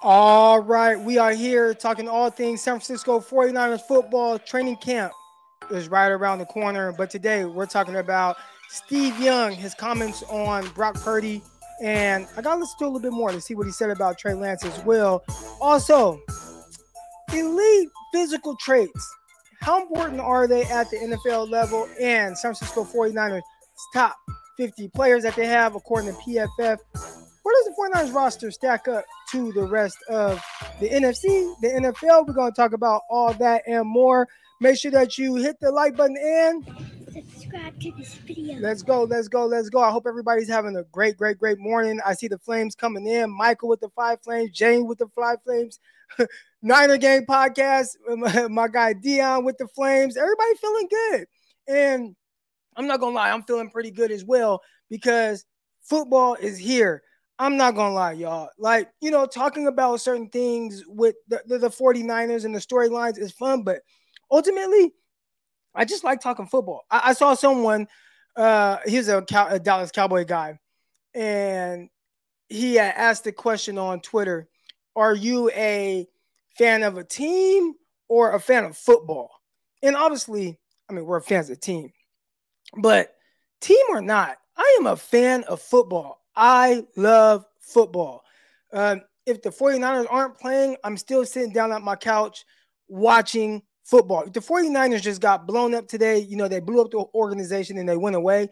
All right, we are here talking all things San Francisco 49ers football training camp is right around the corner. But today we're talking about Steve Young, his comments on Brock Purdy, and I got to listen to a little bit more to see what he said about Trey Lance as well. Also, elite physical traits. How important are they at the NFL level and San Francisco 49ers top 50 players that they have according to PFF? Where does the 49ers roster stack up to the rest of the NFC, the NFL? We're going to talk about all that and more. Make sure that you hit the like button and subscribe to this video. Let's go, let's go, let's go. I hope everybody's having a great, great, great morning. I see the flames coming in. Michael with the five flames, Jane with the five flames, Niner Gang podcast, my guy Dion with the flames. Everybody feeling good. And I'm not gonna lie, I'm feeling pretty good as well because football is here. I'm not gonna lie, y'all. Like, you know, talking about certain things with the, the, the 49ers and the storylines is fun, but ultimately, I just like talking football. I, I saw someone, uh, he was a, Cow- a Dallas Cowboy guy, and he had asked the question on Twitter Are you a fan of a team or a fan of football? And obviously, I mean, we're fans of team, but team or not, I am a fan of football. I love football. Um, if the 49ers aren't playing, I'm still sitting down at my couch watching football. If the 49ers just got blown up today, you know, they blew up the organization and they went away,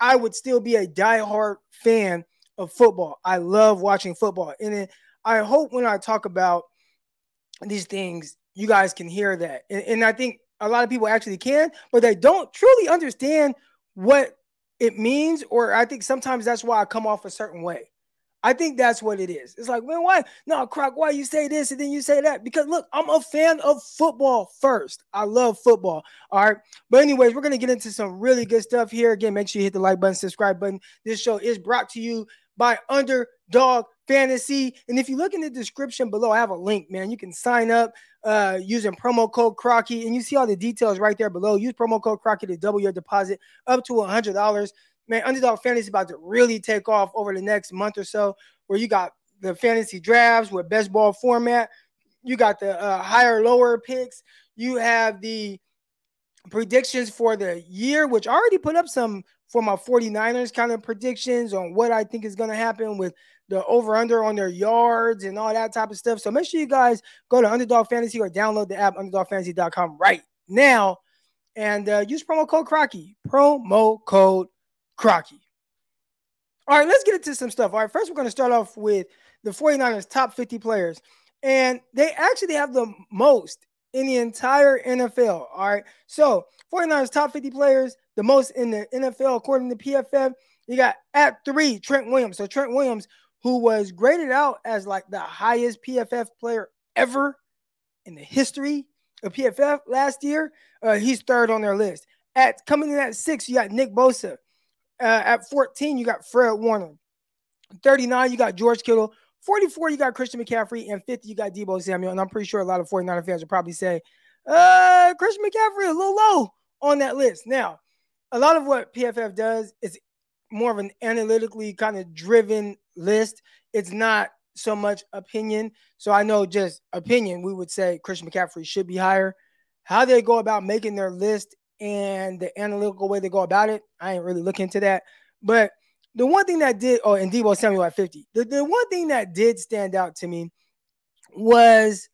I would still be a diehard fan of football. I love watching football. And I hope when I talk about these things, you guys can hear that. And, and I think a lot of people actually can, but they don't truly understand what it means, or I think sometimes that's why I come off a certain way. I think that's what it is. It's like, man, why? No, Croc, why you say this and then you say that? Because look, I'm a fan of football first. I love football. All right. But, anyways, we're going to get into some really good stuff here. Again, make sure you hit the like button, subscribe button. This show is brought to you by Underdog Fantasy. And if you look in the description below, I have a link, man. You can sign up uh, using promo code Crocky, and you see all the details right there below. Use promo code Crocky to double your deposit up to $100 man, Underdog Fantasy is about to really take off over the next month or so, where you got the fantasy drafts with best ball format. You got the uh, higher, lower picks. You have the predictions for the year, which already put up some for my 49ers kind of predictions on what I think is going to happen with the over under on their yards and all that type of stuff. So make sure you guys go to Underdog Fantasy or download the app underdogfantasy.com right now and uh, use promo code Crocky. Promo code Crocky. All right, let's get into some stuff. All right, first we're going to start off with the 49ers top 50 players. And they actually have the most in the entire NFL. All right. So 49ers top 50 players, the most in the NFL according to PFF. You got at three, Trent Williams. So Trent Williams, who was graded out as like the highest PFF player ever in the history of PFF last year, uh, he's third on their list. At coming in at six, you got Nick Bosa. Uh, at 14, you got Fred Warner. 39, you got George Kittle. 44, you got Christian McCaffrey. And 50, you got Deebo Samuel. And I'm pretty sure a lot of 49er fans will probably say, uh, Christian McCaffrey a little low on that list. Now, a lot of what PFF does is more of an analytically kind of driven list. It's not so much opinion. So I know just opinion, we would say Christian McCaffrey should be higher. How they go about making their list and the analytical way they go about it, I ain't really looking into that. But the one thing that did, oh, and Deebo Samuel at 50, the, the one thing that did stand out to me was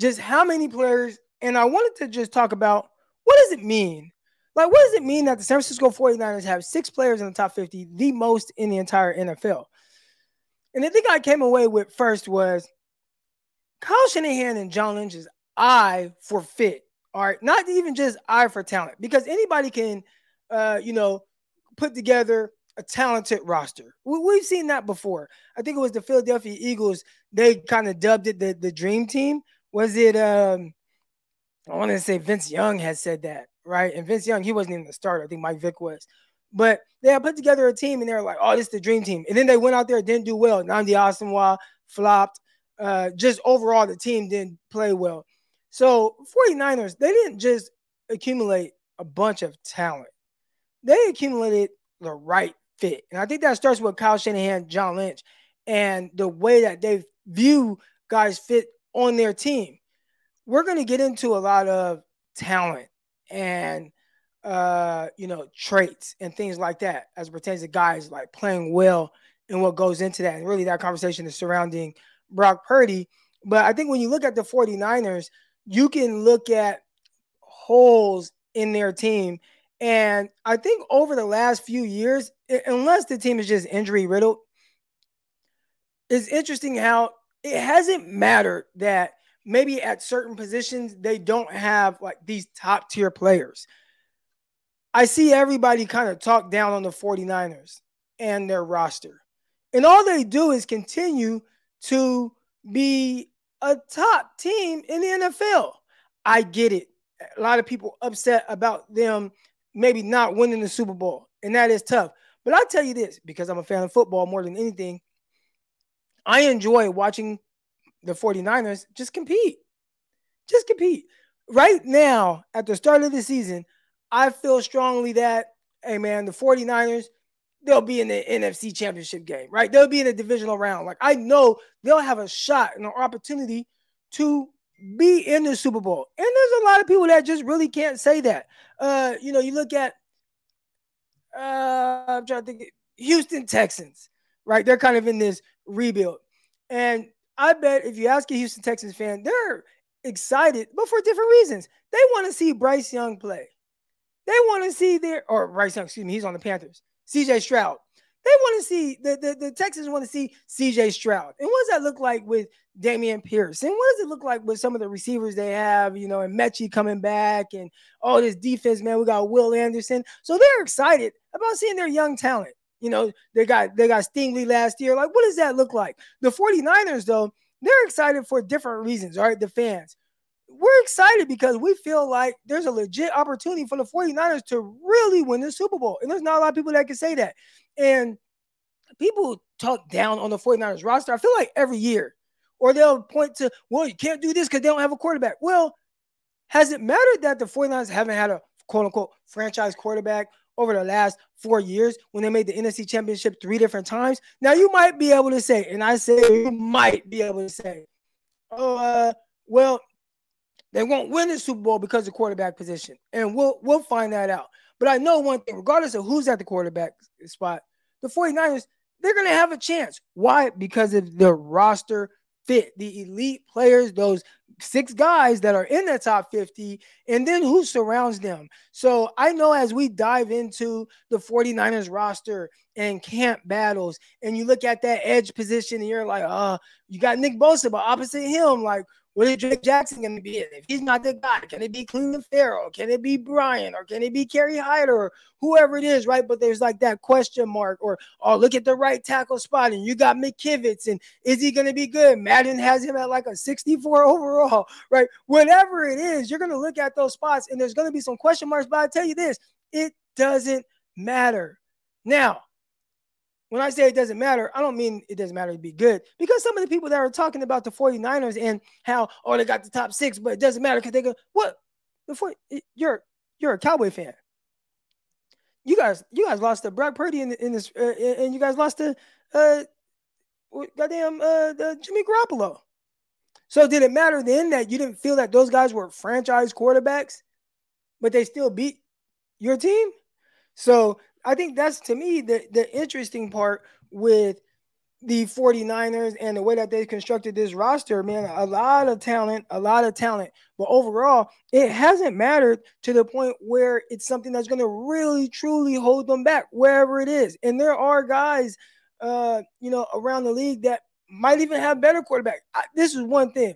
just how many players, and I wanted to just talk about what does it mean? Like, what does it mean that the San Francisco 49ers have six players in the top 50, the most in the entire NFL? And the thing I came away with first was Kyle Shanahan and John Lynch's eye for fit all right, not even just eye for talent, because anybody can, uh, you know, put together a talented roster. We, have seen that before. I think it was the Philadelphia Eagles. They kind of dubbed it the, the dream team. Was it? Um, I want to say Vince Young had said that, right? And Vince Young, he wasn't even the starter. I think Mike Vick was. But they had put together a team and they were like, oh, this is the dream team. And then they went out there, didn't do well. Nnamdi Asomugha flopped. Uh, just overall, the team didn't play well. So 49ers, they didn't just accumulate a bunch of talent. They accumulated the right fit. And I think that starts with Kyle Shanahan, John Lynch, and the way that they view guys fit on their team. We're going to get into a lot of talent and uh, you know, traits and things like that as pertains to guys like playing well and what goes into that. And really that conversation is surrounding Brock Purdy. But I think when you look at the 49ers, you can look at holes in their team. And I think over the last few years, unless the team is just injury riddled, it's interesting how it hasn't mattered that maybe at certain positions they don't have like these top tier players. I see everybody kind of talk down on the 49ers and their roster. And all they do is continue to be a top team in the NFL. I get it. A lot of people upset about them maybe not winning the Super Bowl, and that is tough. But I'll tell you this because I'm a fan of football more than anything. I enjoy watching the 49ers just compete. Just compete. Right now, at the start of the season, I feel strongly that, hey man, the 49ers, they'll be in the NFC championship game, right? They'll be in the divisional round. Like I know they'll have a shot and an opportunity to be in the Super Bowl. And there's a lot of people that just really can't say that. Uh, you know, you look at uh I'm trying to think Houston Texans, right? They're kind of in this rebuild. And I bet if you ask a Houston Texans fan, they're excited, but for different reasons. They want to see Bryce Young play. They want to see their or Bryce Young, excuse me, he's on the Panthers. CJ Stroud. They want to see the, the, the Texans want to see CJ Stroud. And what does that look like with Dameon Pierce? And what does it look like with some of the receivers they have, you know, and Metchie coming back and all this defense, man? We got Will Anderson. So they're excited about seeing their young talent. You know, they got they got Stingley last year. Like, what does that look like? The 49ers, though, they're excited for different reasons, all right? The fans we're excited because we feel like there's a legit opportunity for the 49ers to really win the Super Bowl. And there's not a lot of people that can say that. And people talk down on the 49ers roster, I feel like every year, or they'll point to, well, you can't do this because they don't have a quarterback. Well, has it mattered that the 49ers haven't had a quote unquote franchise quarterback over the last four years when they made the NFC championship three different times? Now, you might be able to say, and I say you might be able to say, oh, uh, well, they won't win the Super Bowl because of quarterback position. And we'll we'll find that out. But I know one thing, regardless of who's at the quarterback spot, the 49ers, they're going to have a chance. Why? Because of the roster fit, the elite players, those six guys that are in the top 50, and then who surrounds them. So I know as we dive into the 49ers roster and camp battles, and you look at that edge position, and you're like, oh, you got Nick Bosa, but opposite him, like, what is Drake Jackson going to be? If he's not the guy, can it be Clelin Ferrell? Can it be Brian? Or can it be Kerry Hyder? Or whoever it is, right? But there's like that question mark. Or, oh, look at the right tackle spot. And you got McKivitz. And is he going to be good? Madden has him at like a 64 overall, right? Whatever it is, you're going to look at those spots and there's going to be some question marks. But I tell you this, it doesn't matter. Now, when I say it doesn't matter, I don't mean it doesn't matter to be good because some of the people that are talking about the 49ers and how, oh, they got the top six, but it doesn't matter because they go, what? Before you're you're a Cowboy fan. You guys, you guys lost to Brock Purdy in, in this, uh, and you guys lost to uh, goddamn uh, the Jimmy Garoppolo. So did it matter then that you didn't feel that those guys were franchise quarterbacks, but they still beat your team? So I think that's to me the, the interesting part with the 49ers and the way that they constructed this roster, man, a lot of talent, a lot of talent. But overall, it hasn't mattered to the point where it's something that's going to really, truly hold them back wherever it is. And there are guys, uh, you know, around the league that might even have better quarterback. I, this is one thing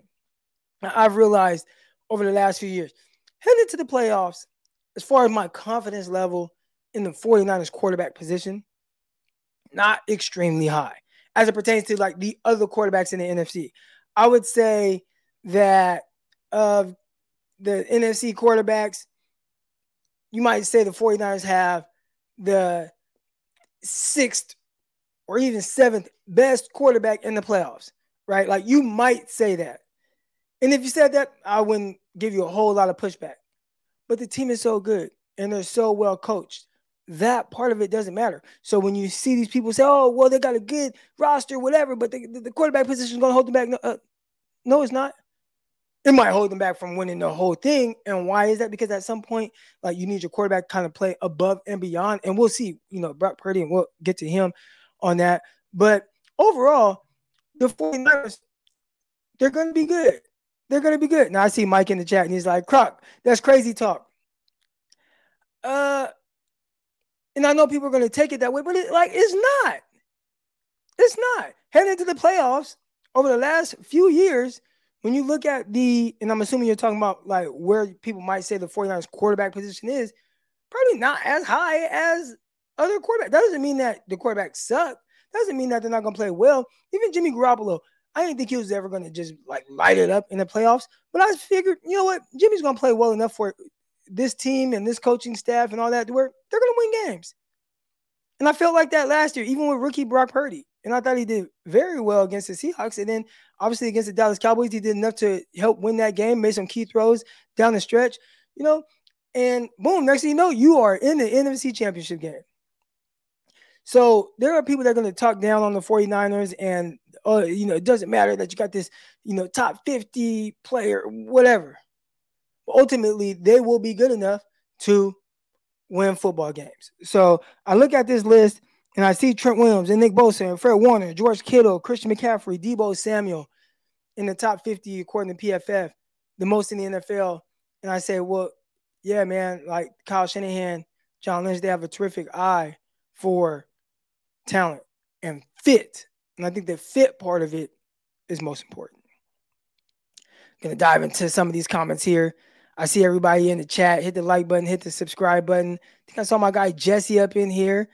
I've realized over the last few years. Heading to the playoffs, as far as my confidence level in the 49ers quarterback position, not extremely high as it pertains to like the other quarterbacks in the NFC. I would say that of the NFC quarterbacks, you might say the 49ers have the sixth or even seventh best quarterback in the playoffs, right? Like you might say that. And if you said that, I wouldn't give you a whole lot of pushback. But the team is so good and they're so well coached that part of it doesn't matter. So when you see these people say, "Oh, well, they got a good roster, whatever," but the, the quarterback position is going to hold them back. No, uh, No, it's not. It might hold them back from winning the whole thing. And why is that? Because at some point, like you need your quarterback kind of play above and beyond. And we'll see, you know, Brock Purdy, and we'll get to him on that. But overall, the 49ers, they're going to be good. They're going to be good. Now I see Mike in the chat and he's like, Croc, that's crazy talk. Uh, and I know people are going to take it that way, but it, like it's not. It's not. Heading into the playoffs over the last few years, when you look at the, and I'm assuming you're talking about like where people might say the 49ers quarterback position is, probably not as high as other quarterbacks. That doesn't mean that the quarterbacks suck. Doesn't mean that they're not going to play well. Even Jimmy Garoppolo, I didn't think he was ever going to just like light it up in the playoffs. But I figured, you know what, Jimmy's going to play well enough for this team and this coaching staff and all that to where they're going to win games. And I felt like that last year, even with rookie Brock Purdy. And I thought he did very well against the Seahawks. And then obviously against the Dallas Cowboys, he did enough to help win that game, made some key throws down the stretch, you know. And boom, next thing you know, you are in the NFC championship game. So there are people that are going to talk down on the 49ers and uh, you know, it doesn't matter that you got this, you know, top 50 player, whatever. Ultimately, they will be good enough to win football games. So I look at this list and I see Trent Williams and Nick Bosa and Fred Warner, George Kittle, Christian McCaffrey, Deebo Samuel in the top 50 according to PFF, the most in the NFL. And I say, well, yeah, man, like Kyle Shanahan, John Lynch, they have a terrific eye for talent and fit. And I think the fit part of it is most important. I'm Gonna dive into some of these comments here. I see everybody in the chat. Hit the like button, hit the subscribe button. I think I saw my guy Jesse up in here.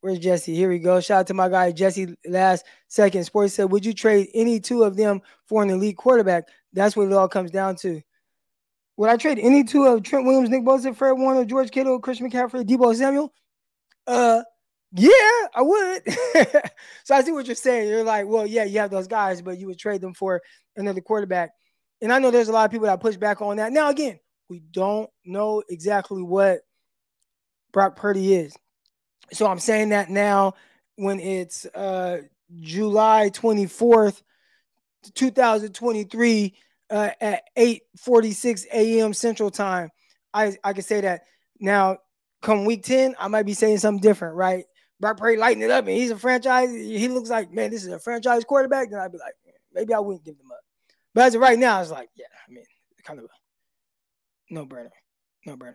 Where's Jesse? Here we go. Shout out to my guy Jesse. Last second, Sports said, "Would you trade any two of them for an elite quarterback?" That's what it all comes down to. Would I trade any two of Trent Williams, Nick Bosa, Fred Warner, George Kittle, Christian McCaffrey, Deebo Samuel? Uh, yeah, I would. so I see what you're saying. You're like, well, yeah, you have those guys, but you would trade them for another quarterback. And I know there's a lot of people that push back on that. Now, again, we don't know exactly what Brock Purdy is. So I'm saying that now when it's uh, July 24th, 2023 uh, at 8:46 a.m. Central Time. I I can say that now. Come week 10, I might be saying something different, right? Brock Purdy lighting it up, and he's a franchise. He looks like, man, this is a franchise quarterback. Then I'd be like, maybe I wouldn't give up. But as of right now, it's like, yeah, I mean, kind of a no brainer. No brainer.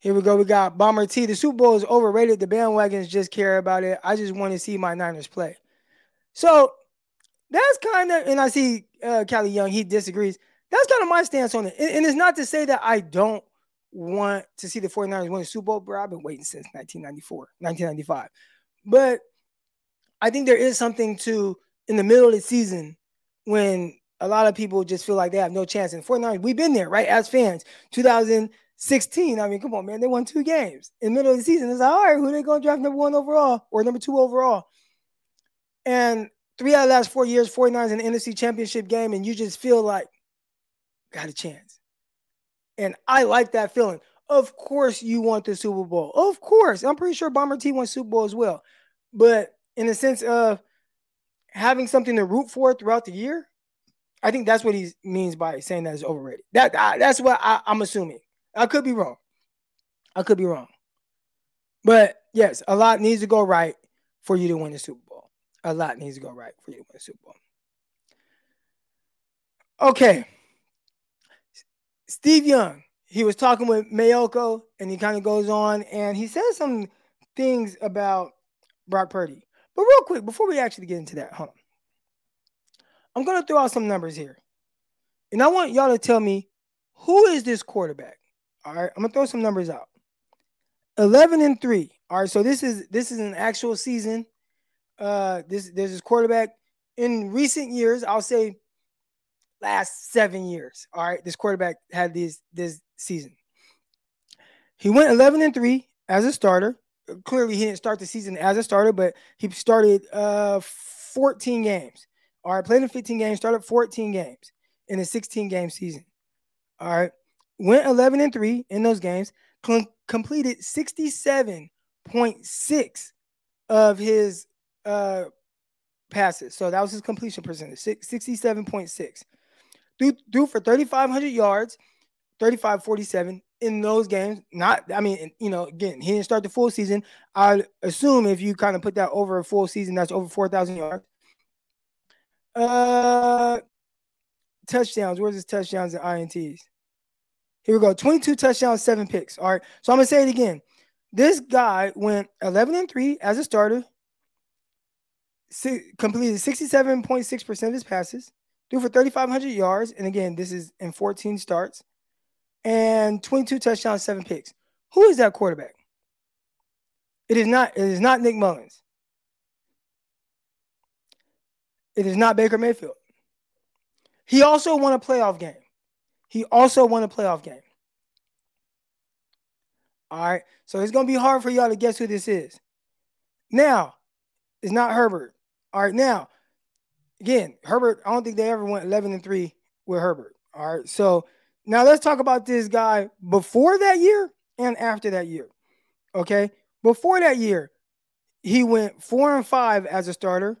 Here we go. We got Bomber T. The Super Bowl is overrated. The bandwagons just care about it. I just want to see my Niners play. So that's kind of, and I see uh, Callie Young, he disagrees. That's kind of my stance on it. And, and, it's not to say that I don't want to see the 49ers win the Super Bowl, bro. I've been waiting since 1994, 1995. But I think there is something to in the middle of the season when a lot of people just feel like they have no chance. And 49ers, we've been there, right? As fans, 2016. I mean, come on, man. They won two games in the middle of the season. It's like, all right, who they going to draft number one overall or number two overall? And three out of the last four years, 49ers in the NFC championship game, and you just feel like, got a chance. And I like that feeling. Of course, you want the Super Bowl. Of course. I'm pretty sure Bomber T won Super Bowl as well. But in the sense of having something to root for throughout the year, I think that's what he means by saying that is overrated. That I, that's what I, I'm assuming. I could be wrong. I could be wrong. But yes, a lot needs to go right for you to win the Super Bowl. A lot needs to go right for you to win the Super Bowl. Okay. Steve Young, he was talking with Mayoko and he kind of goes on and he says some things about Brock Purdy. But real quick, before we actually get into that, hold on. I'm going to throw out some numbers here. And I want y'all to tell me who is this quarterback? All right, I'm going to throw some numbers out. 11 and 3. All right, so this is this is an actual season. Uh this there's this quarterback in recent years, I'll say last 7 years. All right, this quarterback had this this season. He went 11 and 3 as a starter clearly he didn't start the season as a starter, but he started uh 14 games. All right, played in 15 games, started 14 games in a 16 game season. All right, went 11 and 3 in those games, com- completed 67.6 of his uh passes. So that was his completion percentage, 67.6. Threw, threw for 3,500 yards, 35 47 in those games. Not, I mean, you know, again, he didn't start the full season. I assume if you kind of put that over a full season, that's over 4,000 yards. Uh, touchdowns. Where's his touchdowns and INTs? Here we go. 22 touchdowns, seven picks. All right. So I'm gonna say it again. This guy went 11 and 3 as a starter, completed 67.6% of his passes, threw for 3,500 yards. And again, this is in 14 starts and 22 touchdowns, seven picks. Who is that quarterback? It is not, it is not Nick Mullens. It is not Baker Mayfield. He also won a playoff game. He also won a playoff game. All right. So it's going to be hard for y'all to guess who this is. Now, it's not Herbert. All right. Now, again, Herbert, I don't think they ever went 11 and 3 with Herbert. All right. So now let's talk about this guy before that year and after that year. Okay. Before that year, he went four and five as a starter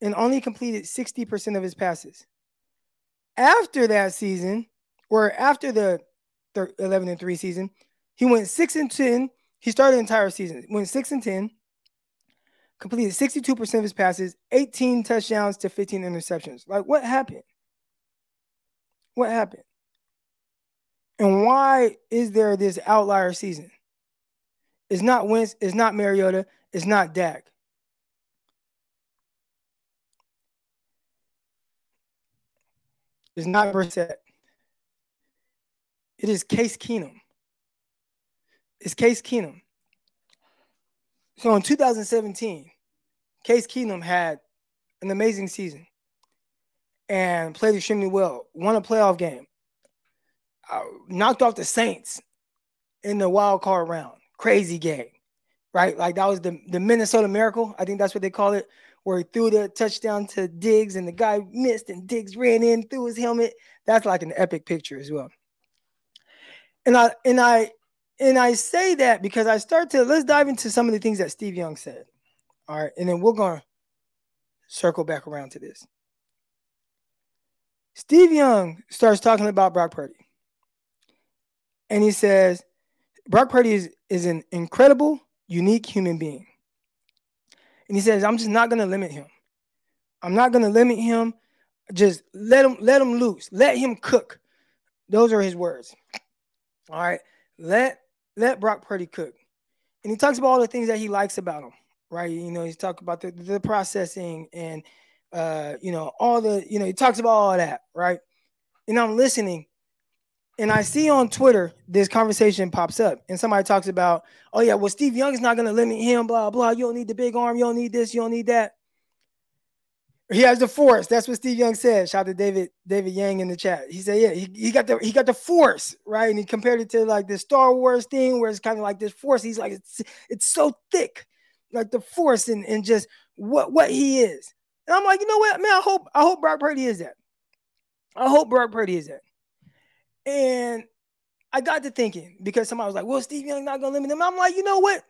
and only completed 60% of his passes. After that season, or after the 11 and 3 season, he went 6 and 10. He started the entire season, went 6 and 10, completed 62% of his passes, 18 touchdowns to 15 interceptions. Like, what happened? What happened? And why is there this outlier season? It's not Wentz, it's not Mariota, it's not Dak. It's not Brissett. It is Case Keenum. It's Case Keenum. So in 2017, Case Keenum had an amazing season and played extremely well, won a playoff game, uh, knocked off the Saints in the wild card round. Crazy game, right? Like that was the, the Minnesota Miracle. I think that's what they call it, where he threw the touchdown to Diggs and the guy missed and Diggs ran in through his helmet. That's like an epic picture as well. And I and I and I say that because I start to let's dive into some of the things that Steve Young said. All right, and then we're gonna circle back around to this. Steve Young starts talking about Brock Purdy and he says Brock Purdy is, is an incredible, unique human being. And he says, I'm just not gonna limit him. I'm not gonna limit him. Just let him let him loose. Let him cook. Those are his words. All right. Let let Brock Purdy cook. And he talks about all the things that he likes about him, right? You know, he's talking about the, the processing and uh, you know, all the, you know, he talks about all that, right? And I'm listening and I see on Twitter this conversation pops up, and somebody talks about, oh yeah, well Steve Young is not going to limit him, blah blah. You don't need the big arm, you don't need this, you don't need that. He has the force. That's what Steve Young said. Shout out to David David Yang in the chat. He said, yeah, he, he got the he got the force, right? And he compared it to like the Star Wars thing, where it's kind of like this force. He's like, it's it's so thick, like the force, and and just what what he is. And I'm like, you know what, man? I hope I hope Brock Purdy is that. I hope Brock Purdy is that. And I got to thinking because somebody was like, well, Steve Young not to limit him. I'm like, you know what?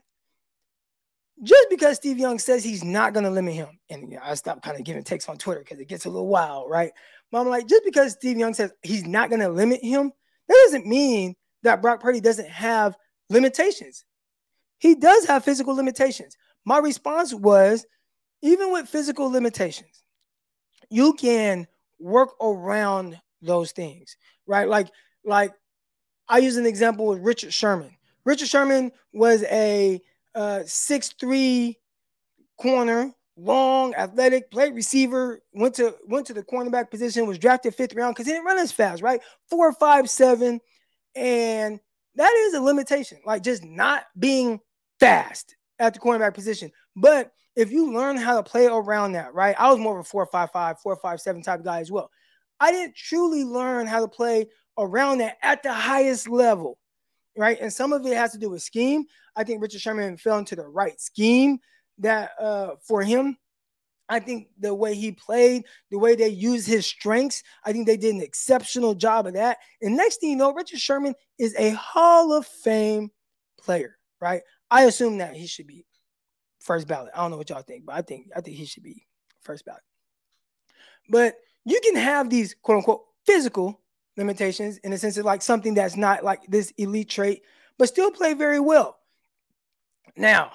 Just because Steve Young says he's not to limit him, and you know, I stopped kind of giving takes on Twitter because it gets a little wild, right? But I'm like, just because Steve Young says he's not to limit him, that doesn't mean that Brock Purdy doesn't have limitations. He does have physical limitations. My response was, even with physical limitations, you can work around those things, right? Like like I use an example with Richard Sherman. Richard Sherman was a uh, six three corner, long, athletic, played receiver, went to went to the cornerback position, was drafted fifth round because he didn't run as fast, right? Four, five, seven, and that is a limitation, like just not being fast at the cornerback position. But if you learn how to play around that, right? I was more of a four, five, five, four, five, seven type guy as well. I didn't truly learn how to play around that at the highest level, right? And some of it has to do with scheme. I think Richard Sherman fell into the right scheme that uh, for him. I think the way he played, the way they used his strengths, I think they did an exceptional job of that. And next thing you know, Richard Sherman is a Hall of Fame player, right? I assume that he should be first ballot. I don't know what y'all think, but I think I think he should be first ballot. But you can have these quote unquote physical limitations in a sense of like something that's not like this elite trait, but still play very well. Now,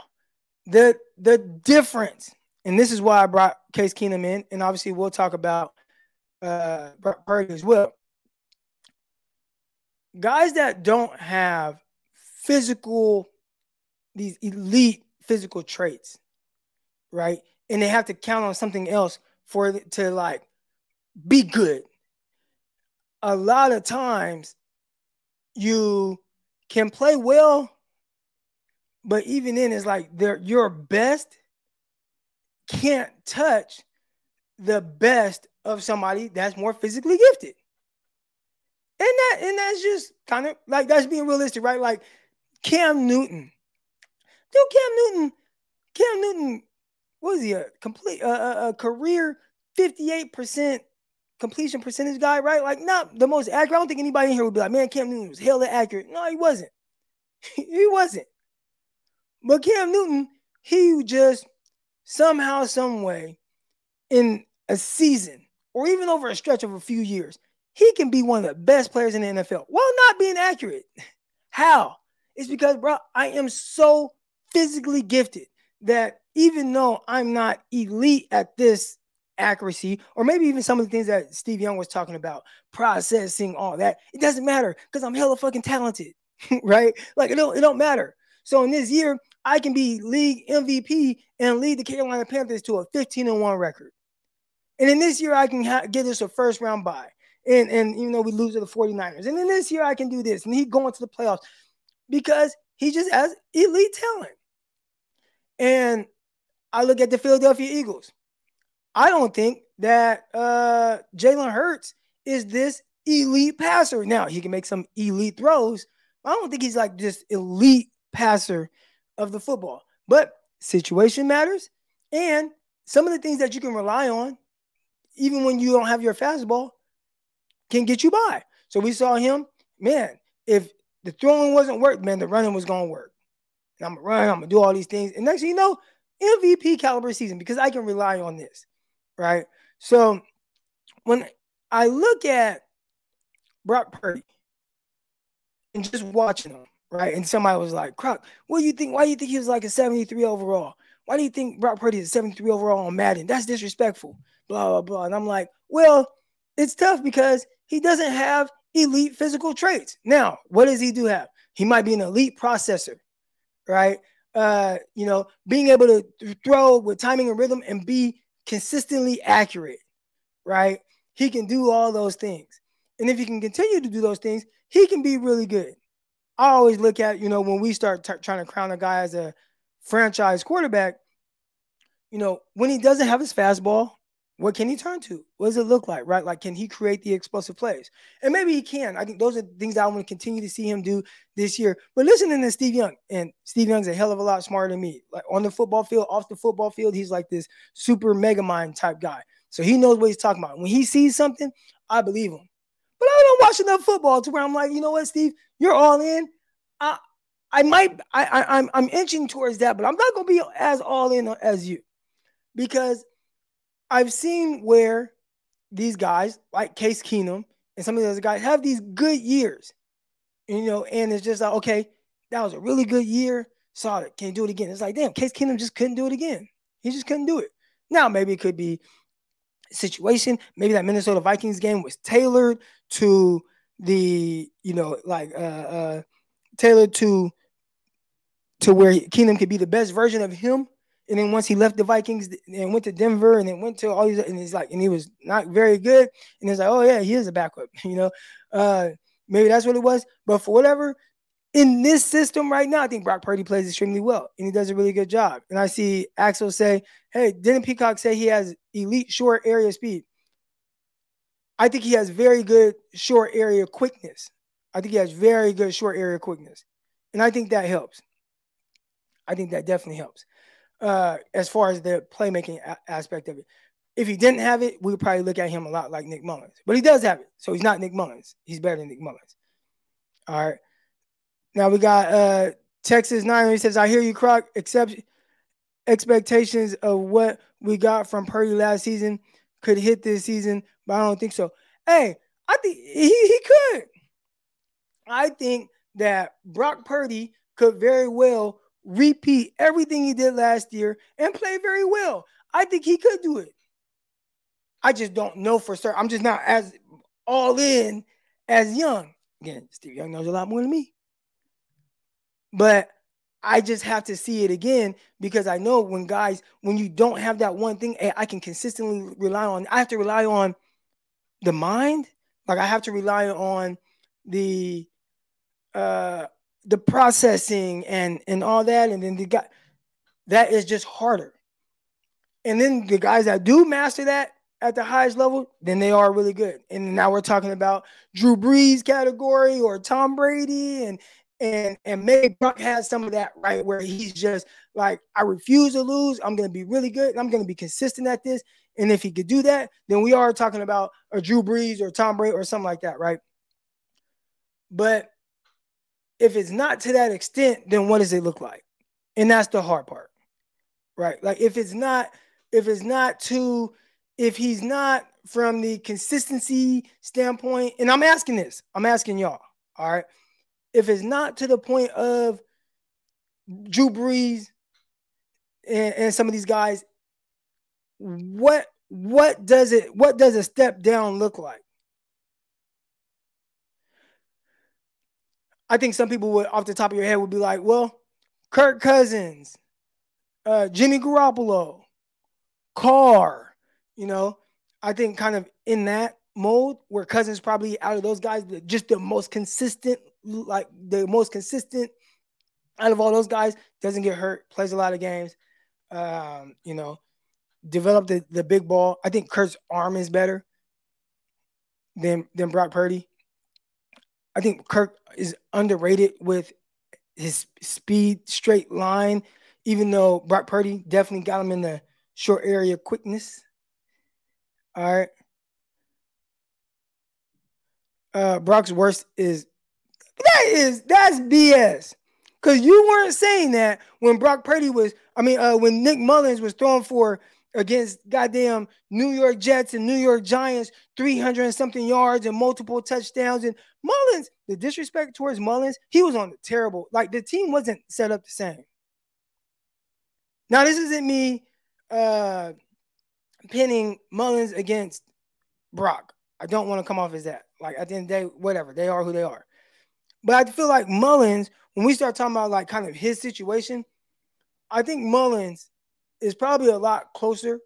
the the difference, and this is why I brought Case Keenum in, and obviously we'll talk about uh Purdy as well. Guys that don't have physical, these elite physical traits, right? And they have to count on something else for to like be good. A lot of times you can play well, but even then it's like your best can't touch the best of somebody that's more physically gifted. And that and that's just kind of like that's being realistic, right? Like Cam Newton. Dude, Cam Newton, Cam Newton, was he a complete a career 58% completion percentage guy, right? Like not the most accurate. I don't think anybody in here would be like, man, Cam Newton was hella accurate. No, he wasn't. he wasn't. But Cam Newton, he just somehow, some way, in a season or even over a stretch of a few years, he can be one of the best players in the NFL while not being accurate. How? It's because, bro, I am so physically gifted that even though I'm not elite at this accuracy, or maybe even some of the things that Steve Young was talking about, processing, all that, it doesn't matter because I'm hella fucking talented, right? Like it don't, it don't matter. So in this year, I can be league MVP and lead the Carolina Panthers to a 15 and 1 record. And in this year, I can ha- get us a first round bye. And, and even though we lose to the 49ers. And then this year, I can do this. And he going to the playoffs because he just has elite talent. And I look at the Philadelphia Eagles. I don't think that uh, Jalen Hurts is this elite passer. Now, he can make some elite throws. I don't think he's like this elite passer of the football. But situation matters. And some of the things that you can rely on, even when you don't have your fastball, can get you by. So we saw him, man, if the throwing wasn't work, man, the running was gonna work. And I'm gonna run, I'm gonna do all these things. And next thing you know, MVP caliber season because I can rely on this, right? So when I look at Brock Purdy and just watching him, right? And somebody was like, Croc, what do you think? Why do you think he was like a 73 overall? Why do you think Brock Purdy is a 73 overall on Madden? That's disrespectful. Blah, blah, blah. And I'm like, well, it's tough because he doesn't have elite physical traits. Now, what does he do have? He might be an elite processor, right? Uh, you know, being able to throw with timing and rhythm and be consistently accurate, right? He can do all those things. And if he can continue to do those things, he can be really good. I always look at, you know, when we start t- trying to crown a guy as a franchise quarterback, you know, when he doesn't have his fastball, what can he turn to? What does it look like, right? Like, can he create the explosive plays? And maybe he can. I think those are things that I want to continue to see him do this year. But listening to Steve Young, and Steve Young's a hell of a lot smarter than me. Like on the football field, off the football field, he's like this super mega mind type guy. So he knows what he's talking about. When he sees something, I believe him. But I don't watch enough football to where I'm like, you know what, Steve, you're all in. I, I might, I, I I'm, I'm inching towards that, but I'm not gonna be as all in as you because I've seen where these guys, like Case Keenum and some of those guys, have these good years. You know, and it's just like, okay, that was a really good year. Saw it. Can't do it again. It's like, damn, Case Keenum just couldn't do it again. He just couldn't do it. Now, maybe it could be situation. Maybe that Minnesota Vikings game was tailored to the, you know, like uh uh tailored to to where Keenum could be the best version of him and then once he left the Vikings and went to Denver and then went to all these, and he's like, and he was not very good. And he's like, oh yeah, he is a backup, you know. Uh, maybe that's what it was. But for whatever, in this system right now, I think Brock Purdy plays extremely well and he does a really good job. And I see Axel say, hey, didn't Peacock say he has elite short area speed? I think he has very good short area quickness. I think he has very good short area quickness. And I think that helps. I think that definitely helps uh, as far as the playmaking a- aspect of it. If he didn't have it, we would probably look at him a lot like Nick Mullens. But he does have it. So he's not Nick Mullens. He's better than Nick Mullens. All right. Now we got uh, Texas Niner. He says, I hear you, Croc. Except expectations of what we got from Purdy last season could hit this season, but I don't think so. Hey, I think he, he could. I think that Brock Purdy could very well repeat everything he did last year and play very well. I think he could do it. I just don't know for certain. I'm just not as all in as Young. Again, Steve Young knows a lot more than me. But I just have to see it again because I know when guys, when you don't have that one thing, I can consistently rely on. I have to rely on the mind. Like I have to rely on the uh the processing and and all that, and then the guy that is just harder. And then the guys that do master that at the highest level, then they are really good. And now we're talking about Drew Brees category or Tom Brady and and and maybe has some of that right where he's just like, I refuse to lose. I'm gonna be really good. I'm gonna be consistent at this. And if he could do that, then we are talking about a Drew Brees or Tom Brady or something like that, right? But if it's not to that extent, then what does it look like? And that's the hard part, right? Like if it's not, if it's not to, if he's not from the consistency standpoint, and I'm asking this, I'm asking y'all, all right if it's not to the point of Drew Brees and, and some of these guys, what what does it what does a step down look like? I think some people would off the top of your head would be like, well, Kirk Cousins, uh, Jimmy Garoppolo, Carr, you know, I think kind of in that mode where Cousins probably out of those guys, just the most consistent like the most consistent out of all those guys, doesn't get hurt, plays a lot of games. Um, you know, develop the, the big ball. I think Kirk's arm is better than than Brock Purdy. I think Kirk is underrated with his speed, straight line, even though Brock Purdy definitely got him in the short area quickness. All right. Uh, Brock's worst is that is that's BS. Cause you weren't saying that when Brock Purdy was, I mean, uh, when Nick Mullens was throwing for against goddamn New York Jets and New York Giants, 300 and something yards and multiple touchdowns. And Mullens, the disrespect towards Mullens, he was on the terrible, like the team wasn't set up the same. Now, this isn't me uh pinning Mullens against Brock. I don't want to come off as that. Like at the end of the day, whatever, they are who they are. But I feel like Mullens, when we start talking about like kind of his situation, I think Mullens is probably a lot closer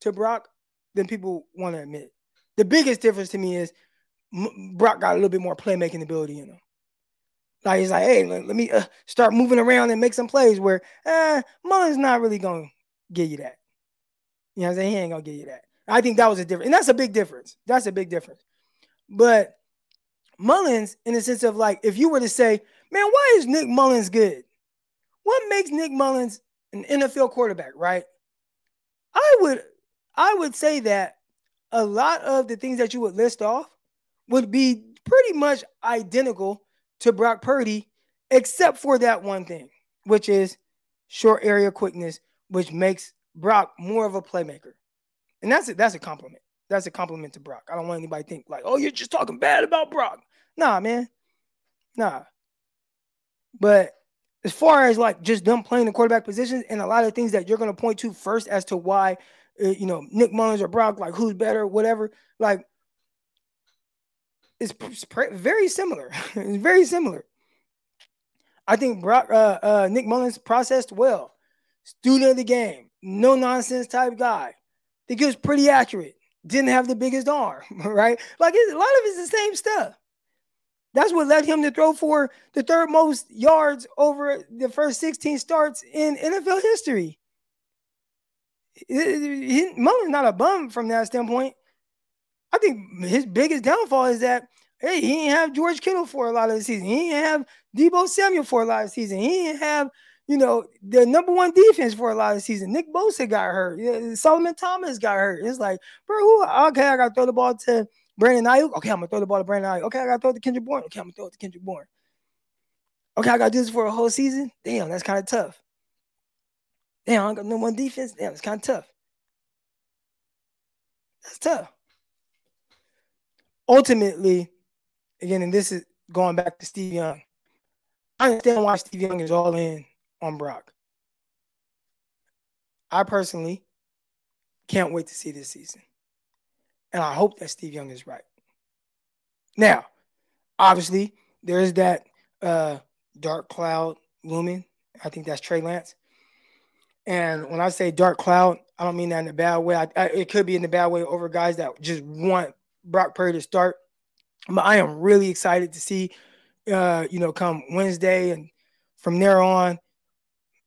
to Brock than people want to admit. The biggest difference to me is Brock got a little bit more playmaking ability in him. Like he's like, hey, let, let me uh, start moving around and make some plays. Where uh, Mullens not really gonna give you that. You know what I'm saying? He ain't gonna give you that. I think that was a difference, and that's a big difference. That's a big difference. But Mullens, in the sense of like, if you were to say, man, why is Nick Mullens good? What makes Nick Mullens an NFL quarterback, right? I would I would say that a lot of the things that you would list off would be pretty much identical to Brock Purdy, except for that one thing, which is short area quickness, which makes Brock more of a playmaker. And that's a, that's a compliment. That's a compliment to Brock. I don't want anybody to think like, oh, you're just talking bad about Brock. Nah, man. Nah. But as far as like just them playing the quarterback positions and a lot of things that you're going to point to first as to why, uh, you know, Nick Mullens or Brock, like who's better, whatever, like it's, very similar. it's very similar. I think Brock, uh, uh, Nick Mullens processed well. Student of the game, no nonsense type guy. I think he was pretty accurate. Didn't have the biggest arm, right? Like a lot of it's the same stuff. That's what led him to throw for the third most yards over the first 16 starts in NFL history. Mullen's not a bum from that standpoint. I think his biggest downfall is that hey, he didn't have George Kittle for a lot of the season. He didn't have Deebo Samuel for a lot of the season. He didn't have, you know, the number one defense for a lot of the season. Nick Bosa got hurt. Solomon Thomas got hurt. It's like, bro, who, okay, I got to throw the ball to Brandon Aiyuk. Okay, I'm gonna throw the ball to Brandon Aiyuk. Okay, I gotta throw it to Kendrick Bourne. Okay, I'm gonna throw it to Kendrick Bourne. Okay, I gotta do this for a whole season. Damn, that's kind of tough. Damn, I don't got no one defense. Damn, it's kind of tough. That's tough. Ultimately, again, and this is going back to Steve Young. I understand why Steve Young is all in on Brock. I personally can't wait to see this season. And I hope that Steve Young is right. Now, obviously, there's that uh, dark cloud looming. I think that's Trey Lance. And when I say dark cloud, I don't mean that in a bad way. I, I, it could be in a bad way over guys that just want Brock Purdy to start. But I am really excited to see, uh, you know, come Wednesday and from there on,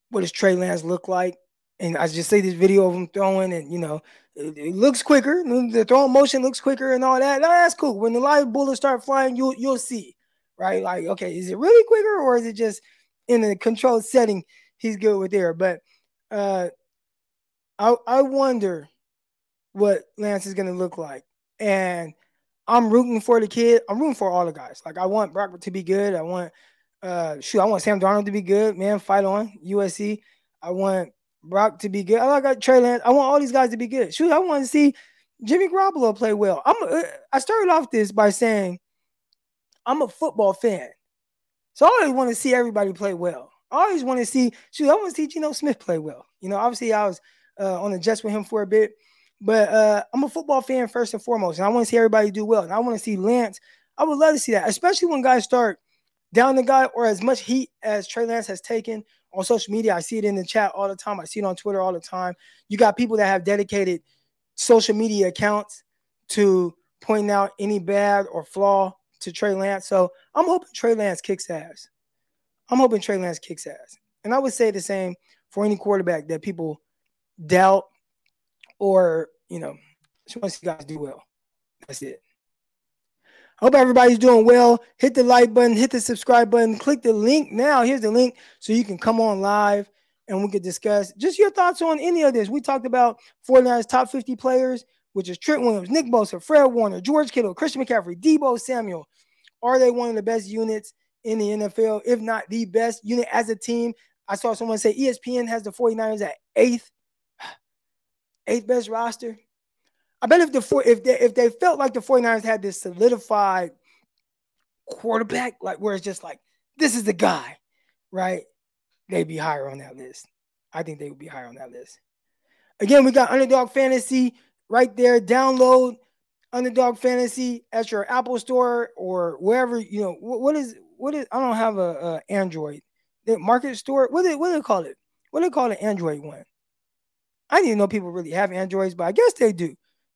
what does Trey Lance look like? And I just see this video of him throwing, and you know, it, looks quicker. The throwing motion looks quicker, and all that. No, that's cool. When the live bullets start flying, you'll you'll see, right? Like, okay, is it really quicker, or is it just in a controlled setting? He's good with there, but uh, I I wonder what Lance is gonna look like, and I'm rooting for the kid. I'm rooting for all the guys. Like I want Brock to be good. I want uh shoot, I want Sam Darnold to be good. Man, fight on USC. I want Brock to be good. I like Trey Lance. I want all these guys to be good. Shoot, I want to see Jimmy Garoppolo play well. I'm. Uh, I started off this by saying I'm a football fan, so I always want to see everybody play well. I always want to see. Shoot, I want to see Geno Smith play well. You know, obviously I was uh, on the Jets with him for a bit, but uh, I'm a football fan first and foremost, and I want to see everybody do well. And I want to see Lance. I would love to see that, especially when guys start down the guy or as much heat as Trey Lance has taken on social media. I see it in the chat all the time. I see it on Twitter all the time. You got people that have dedicated social media accounts to pointing out any bad or flaw to Trey Lance. So I'm hoping Trey Lance kicks ass. I'm hoping Trey Lance kicks ass. And I would say the same for any quarterback that people doubt or, you know, just want to see guys do well. That's it. Hope everybody's doing well. Hit the like button, hit the subscribe button, click the link now. Here's the link so you can come on live and we could discuss just your thoughts on any of this. We talked about 49ers top 50 players, which is Trent Williams, Nick Bosa, Fred Warner, George Kittle, Christian McCaffrey, Deebo Samuel. Are they one of the best units in the NFL, if not the best unit as a team? I saw someone say ESPN has the 49ers at eighth, eighth best roster. I bet if the if they if they felt like the 49ers had this solidified quarterback, like where it's just like, this is the guy, right? They'd be higher on that list. I think they would be higher on that list. Again, we got Underdog Fantasy right there. Download Underdog Fantasy at your Apple Store or wherever you know. what, is what is? I don't have a, a Android the Market Store. What do what do they call it? What do they call an Android one? I didn't know people really have Androids, but I guess they do.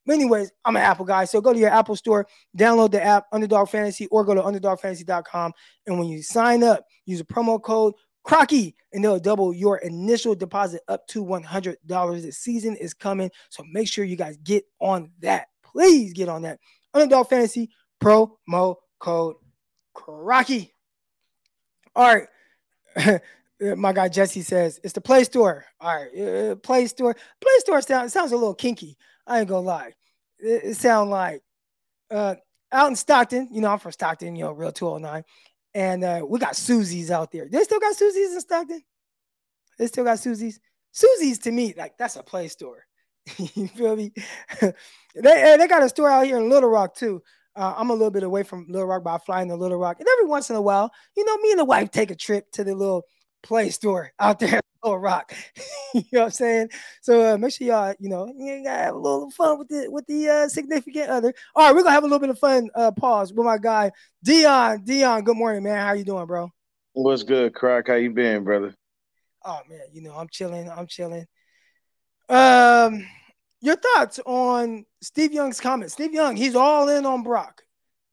Anyways, I'm an Apple guy. So go to your Apple store, download the app Underdog Fantasy, or go to underdogfantasy.com. And when you sign up, use a promo code Crocky, and they'll double your initial deposit up to $100. The season is coming. So make sure you guys get on that. Please get on that. Underdog Fantasy promo code Crocky. All right. my guy Jesse says it's the Play Store. All right, uh, Play Store. Play Store sounds sounds a little kinky. I ain't gonna lie. It, it sound like uh, out in Stockton. You know, I'm from Stockton. You know, real 209, and uh, we got Susie's out there. They still got Susie's in Stockton. They still got Susie's. Susie's to me like that's a Play Store. you feel me? they they got a store out here in Little Rock too. Uh, I'm a little bit away from Little Rock, but I fly into Little Rock, and every once in a while, you know, me and the wife take a trip to the little Play Store out there Little Rock. you know what I'm saying? So uh, make sure y'all, you know, you gotta have a little fun with the with the uh, significant other. All right, we're gonna have a little bit of fun. Uh, pause with my guy Dion. Dion, good morning, man. How you doing, bro? What's good, Croc? How you been, brother? Oh man, you know I'm chilling. I'm chilling. Um, your thoughts on Steve Young's comments? Steve Young, he's all in on Brock,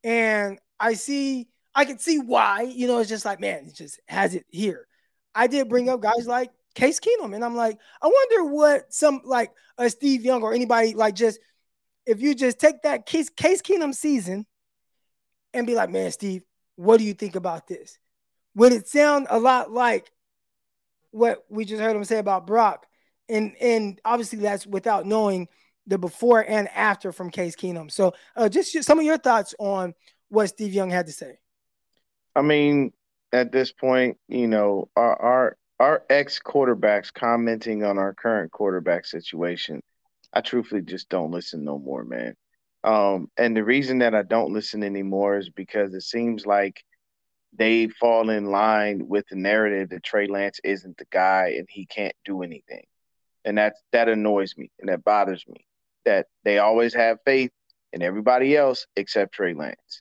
and I see, I can see why. You know, it's just like, man, he just has it here. I did bring up guys like Case Keenum, and I'm like, I wonder what some like a Steve Young or anybody like just if you just take that Case Case Keenum season and be like, man, Steve, what do you think about this? Would it sound a lot like what we just heard him say about Brock? And and obviously that's without knowing the before and after from Case Keenum. So uh, just some of your thoughts on what Steve Young had to say. I mean, at this point, you know, our our, our ex quarterbacks commenting on our current quarterback situation I truthfully just don't listen no more, man. Um, and the reason that I don't listen anymore is because it seems like they fall in line with the narrative that Trey Lance isn't the guy and he can't do anything. And that that annoys me and that bothers me. That they always have faith in everybody else except Trey Lance.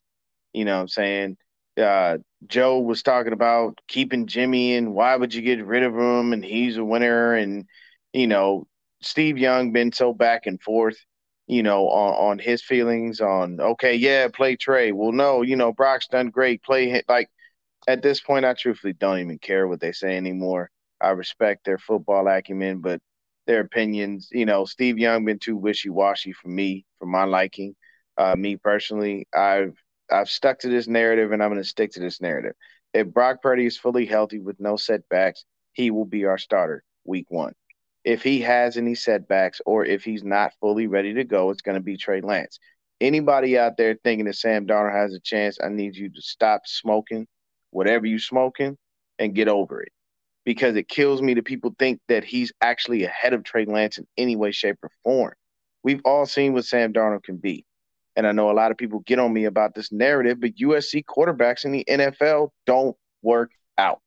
You know what I'm saying? Uh, Joe was talking about keeping Jimmy and why would you get rid of him and he's a winner and you know Steve Young been so back and forth you know, on, on his feelings on, okay, yeah, play Trey. Well, no, you know, Brock's done great. Play him. Like, at this point, I truthfully don't even care what they say anymore. I respect their football acumen, but their opinions, you know, Steve Young been too wishy washy for me, for my liking. Uh, me personally, I've I've stuck to this narrative, and I'm going to stick to this narrative. If Brock Purdy is fully healthy with no setbacks, he will be our starter week one if he has any setbacks or if he's not fully ready to go, it's going to be Trey Lance. Anybody out there thinking that Sam Darnold has a chance, I need you to stop smoking whatever you're smoking and get over it. Because it kills me that people think that he's actually ahead of Trey Lance in any way, shape, or form. We've all seen what Sam Darnold can be. And I know a lot of people get on me about this narrative, but USC quarterbacks in the NFL don't work out.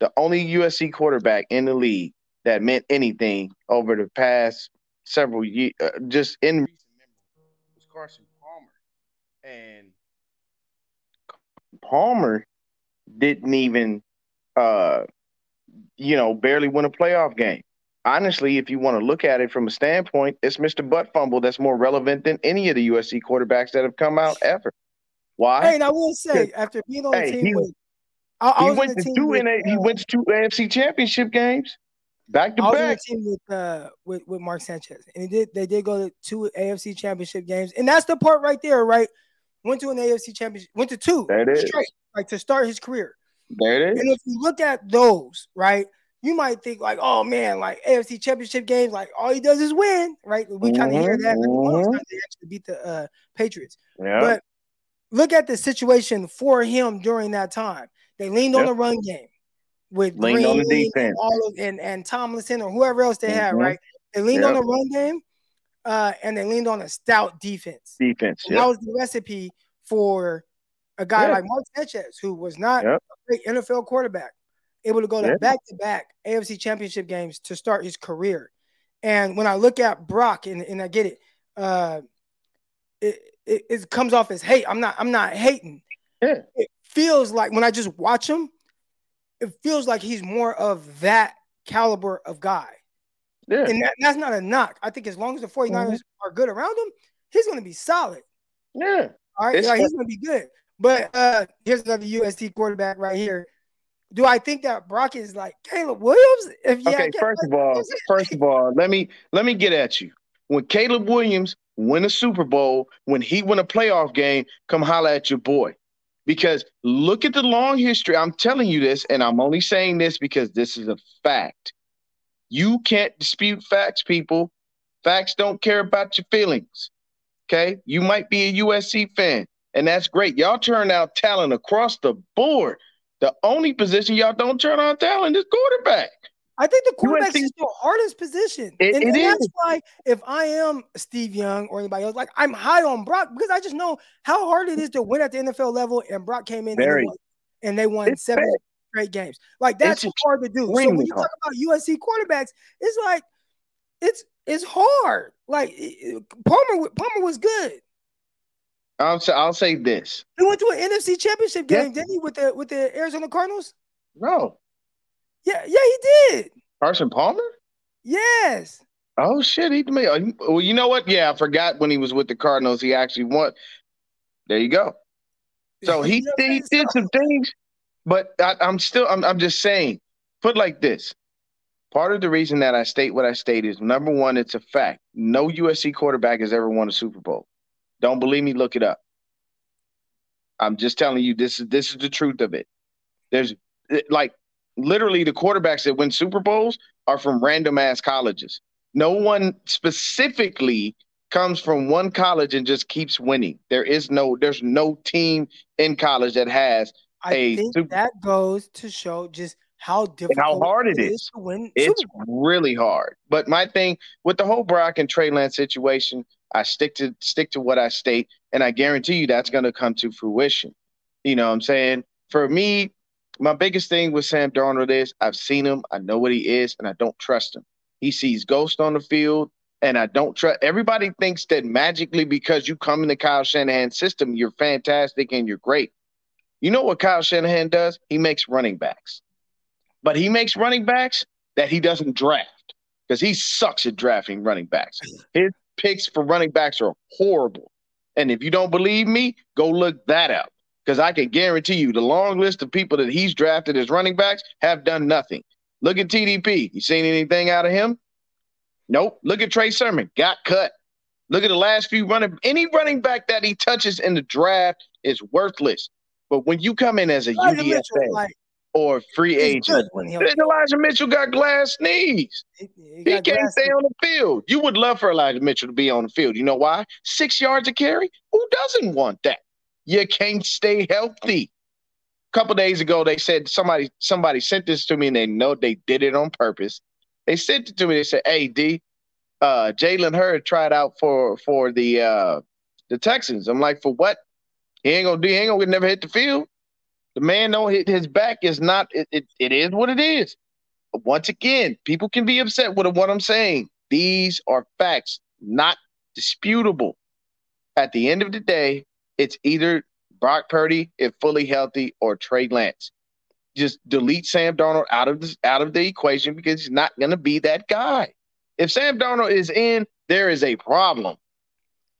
The only USC quarterback in the league that meant anything over the past several years, uh, just in recent memory, was Carson Palmer. And Palmer didn't even, uh, you know, barely win a playoff game. Honestly, if you want to look at it from a standpoint, it's Mr. Butt Fumble that's more relevant than any of the USC quarterbacks that have come out ever. Why? Hey, and I will say, after being on hey, the team he, with, I, I he went to two with, uh, he went to two AFC championship games. Back to I was back. team with uh with, with Mark Sanchez, and he did they did go to two AFC Championship games, and that's the part right there, right? Went to an AFC Championship, went to two it straight, is. like to start his career. There it is. And if you look at those, right, you might think like, oh man, like AFC Championship games, like all he does is win, right? We mm-hmm. kind of hear that. Like, mm-hmm. they actually beat the uh, Patriots. Yeah. But look at the situation for him during that time. They leaned yep. on the run game with leaned Green on the defense. And, all of, and, and Tomlinson or whoever else they mm-hmm. had, right? They leaned yep. on the run game, uh, and they leaned on a stout defense. Defense. Yep. That was the recipe for a guy like Mark Sanchez, who was not a great NFL quarterback, able to go to back to back AFC championship games to start his career. And when I look at Brock, and, and I get it, uh, it, it, it comes off as hate. I'm not I'm not hating. Yeah. It feels like when I just watch him, it feels like he's more of that caliber of guy. Yeah. And that, that's not a knock. I think as long as the 49ers mm-hmm. are good around him, he's going to be solid. Yeah. All right. Yeah, he's going to be good. But uh here's another USC quarterback right here. Do I think that Brock is like Caleb Williams? If okay, first of all, first of all, let me let me get at you. When Caleb Williams win a Super Bowl, when he win a playoff game, come holla at your boy. Because look at the long history. I'm telling you this, and I'm only saying this because this is a fact. You can't dispute facts, people. Facts don't care about your feelings. Okay. You might be a USC fan, and that's great. Y'all turn out talent across the board. The only position y'all don't turn on talent is quarterback. I think the quarterback is the hardest position. It, and, it and is. that's why if I am Steve Young or anybody else, like I'm high on Brock because I just know how hard it is to win at the NFL level. And Brock came in Very. and they won, and they won seven bad. straight games. Like that's It's hard to do. So when you talk about USC quarterbacks, it's like it's it's hard. Like it- it- Palmer Palmer was good. I'll say, I'll say this. He went to an NFC championship Yeah. game, didn't he, with the with the Arizona Cardinals? No, Yeah, yeah, he did. Carson Palmer. Yes. Oh shit, he made. Uh, well, you know what? Yeah, I forgot when he was with the Cardinals. He actually won. There you go. So he You know what I'm he did some things, but I, I'm still. I'm, I'm just saying. Put like this. Part of the reason that I state what I state is number one, it's a fact. No USC quarterback has ever won a Super Bowl. Don't believe me? Look it up. I'm just telling you this is this is the truth of it. There's like literally the quarterbacks that win Super Bowls are from random ass colleges. No one specifically comes from one college and just keeps winning. There is no there's no team in college that has I a think super- that goes to show just how difficult how hard it is. to win. It's Super Bowl. really hard. But my thing with the whole Brock and Trey Lance situation, I stick to stick to what I state, and I guarantee you that's going to come to fruition. You know what I'm saying? For me, my biggest thing with Sam Darnold is I've seen him, I know what he is, and I don't trust him. He sees ghosts on the field, and I don't trust. Everybody thinks that magically because you come in the Kyle Shanahan system, you're fantastic and you're great. You know what Kyle Shanahan does? He makes running backs, but he makes running backs that he doesn't draft because he sucks at drafting running backs. His picks for running backs are horrible. And if you don't believe me, go look that up because I can guarantee you the long list of people that he's drafted as running backs have done nothing. Look at TDP. You seen anything out of him? Nope. Look at Trey Sermon. Got cut. Look at the last few running. Any running back that he touches in the draft is worthless. But when you come in as a Elijah UDFA Mitchell, like, or free he's agent, when Elijah Mitchell got glass knees. he- he He can't glass- stay on the field. You would love for Elijah Mitchell to be on the field. You know why? Six yards of carry. Who doesn't want that? You can't stay healthy. A couple days ago, they said somebody somebody sent this to me, and they know they did it on purpose. They sent it to me. They said, "Hey, D, uh, Jalen Hurd tried out for for the uh, the Texans." I'm like, "For what? He ain't gonna do. He ain't gonna never hit the field. The man hit his back is not. It, it, it is what it is." once again, people can be upset with what I'm saying. These are facts, not disputable. At the end of the day, it's either Brock Purdy, if fully healthy, or Trey Lance. Just delete Sam Darnold out of the out of the equation because he's not going to be that guy. If Sam Darnold is in, there is a problem.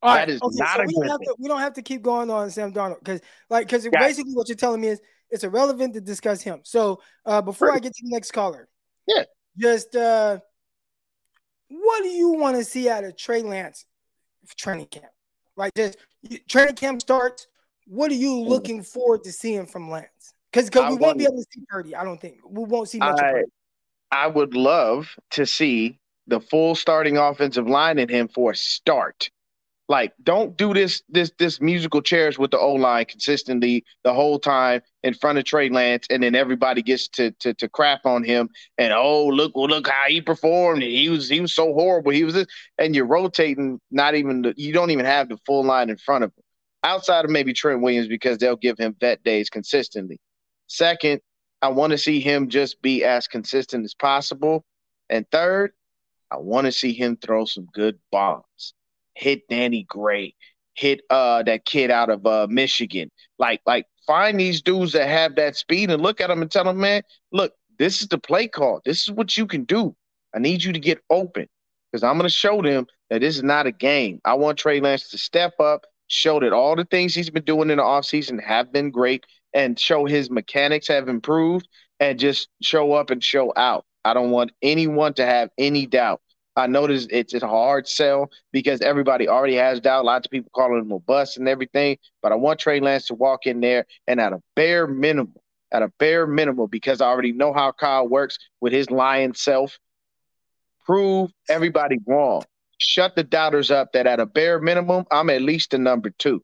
All That is not a we good don't to we don't have to keep going on Sam Darnold because like because it. basically what you're telling me is it's irrelevant to discuss him. So uh before I get to the next caller, Yeah. just uh what do you want to see out of Trey Lance training camp? Like just training camp starts. What are you looking forward to seeing from Lance? Because Mm. We won't be able to see Purdy. I don't think we won't see much I. I would love to see the full starting offensive line in him for a start. Like, don't do this this this musical chairs with the O line consistently the whole time in front of Trey Lance, and then everybody gets to to to crap on him. And oh, look, well, look how he performed. He was he was so horrible. He was this, and you're rotating. Not even the, you don't even have the full line in front of him, outside of maybe Trent Williams because they'll give him vet days consistently. Second, I want to see him just be as consistent as possible. And third, I want to see him throw some good bombs. Hit Danny Gray, hit uh that kid out of uh Michigan. Like like find these dudes that have that speed and look at them and tell them, man, look, this is the play call. This is what you can do. I need you to get open because I'm to show them that this is not a game. I want Trey Lance to step up, show that all the things he's been doing in the offseason have been great, and show his mechanics have improved, and just show up and show out. I don't want anyone to have any doubt. I notice it's a hard sell because everybody already has doubt. Lots of people calling him a bust and everything. But I want Trey Lance to walk in there and at a bare minimum, at a bare minimum, because I already know how Kyle works with his lion self, prove everybody wrong. Shut the doubters up that at a bare minimum, I'm at least the number two.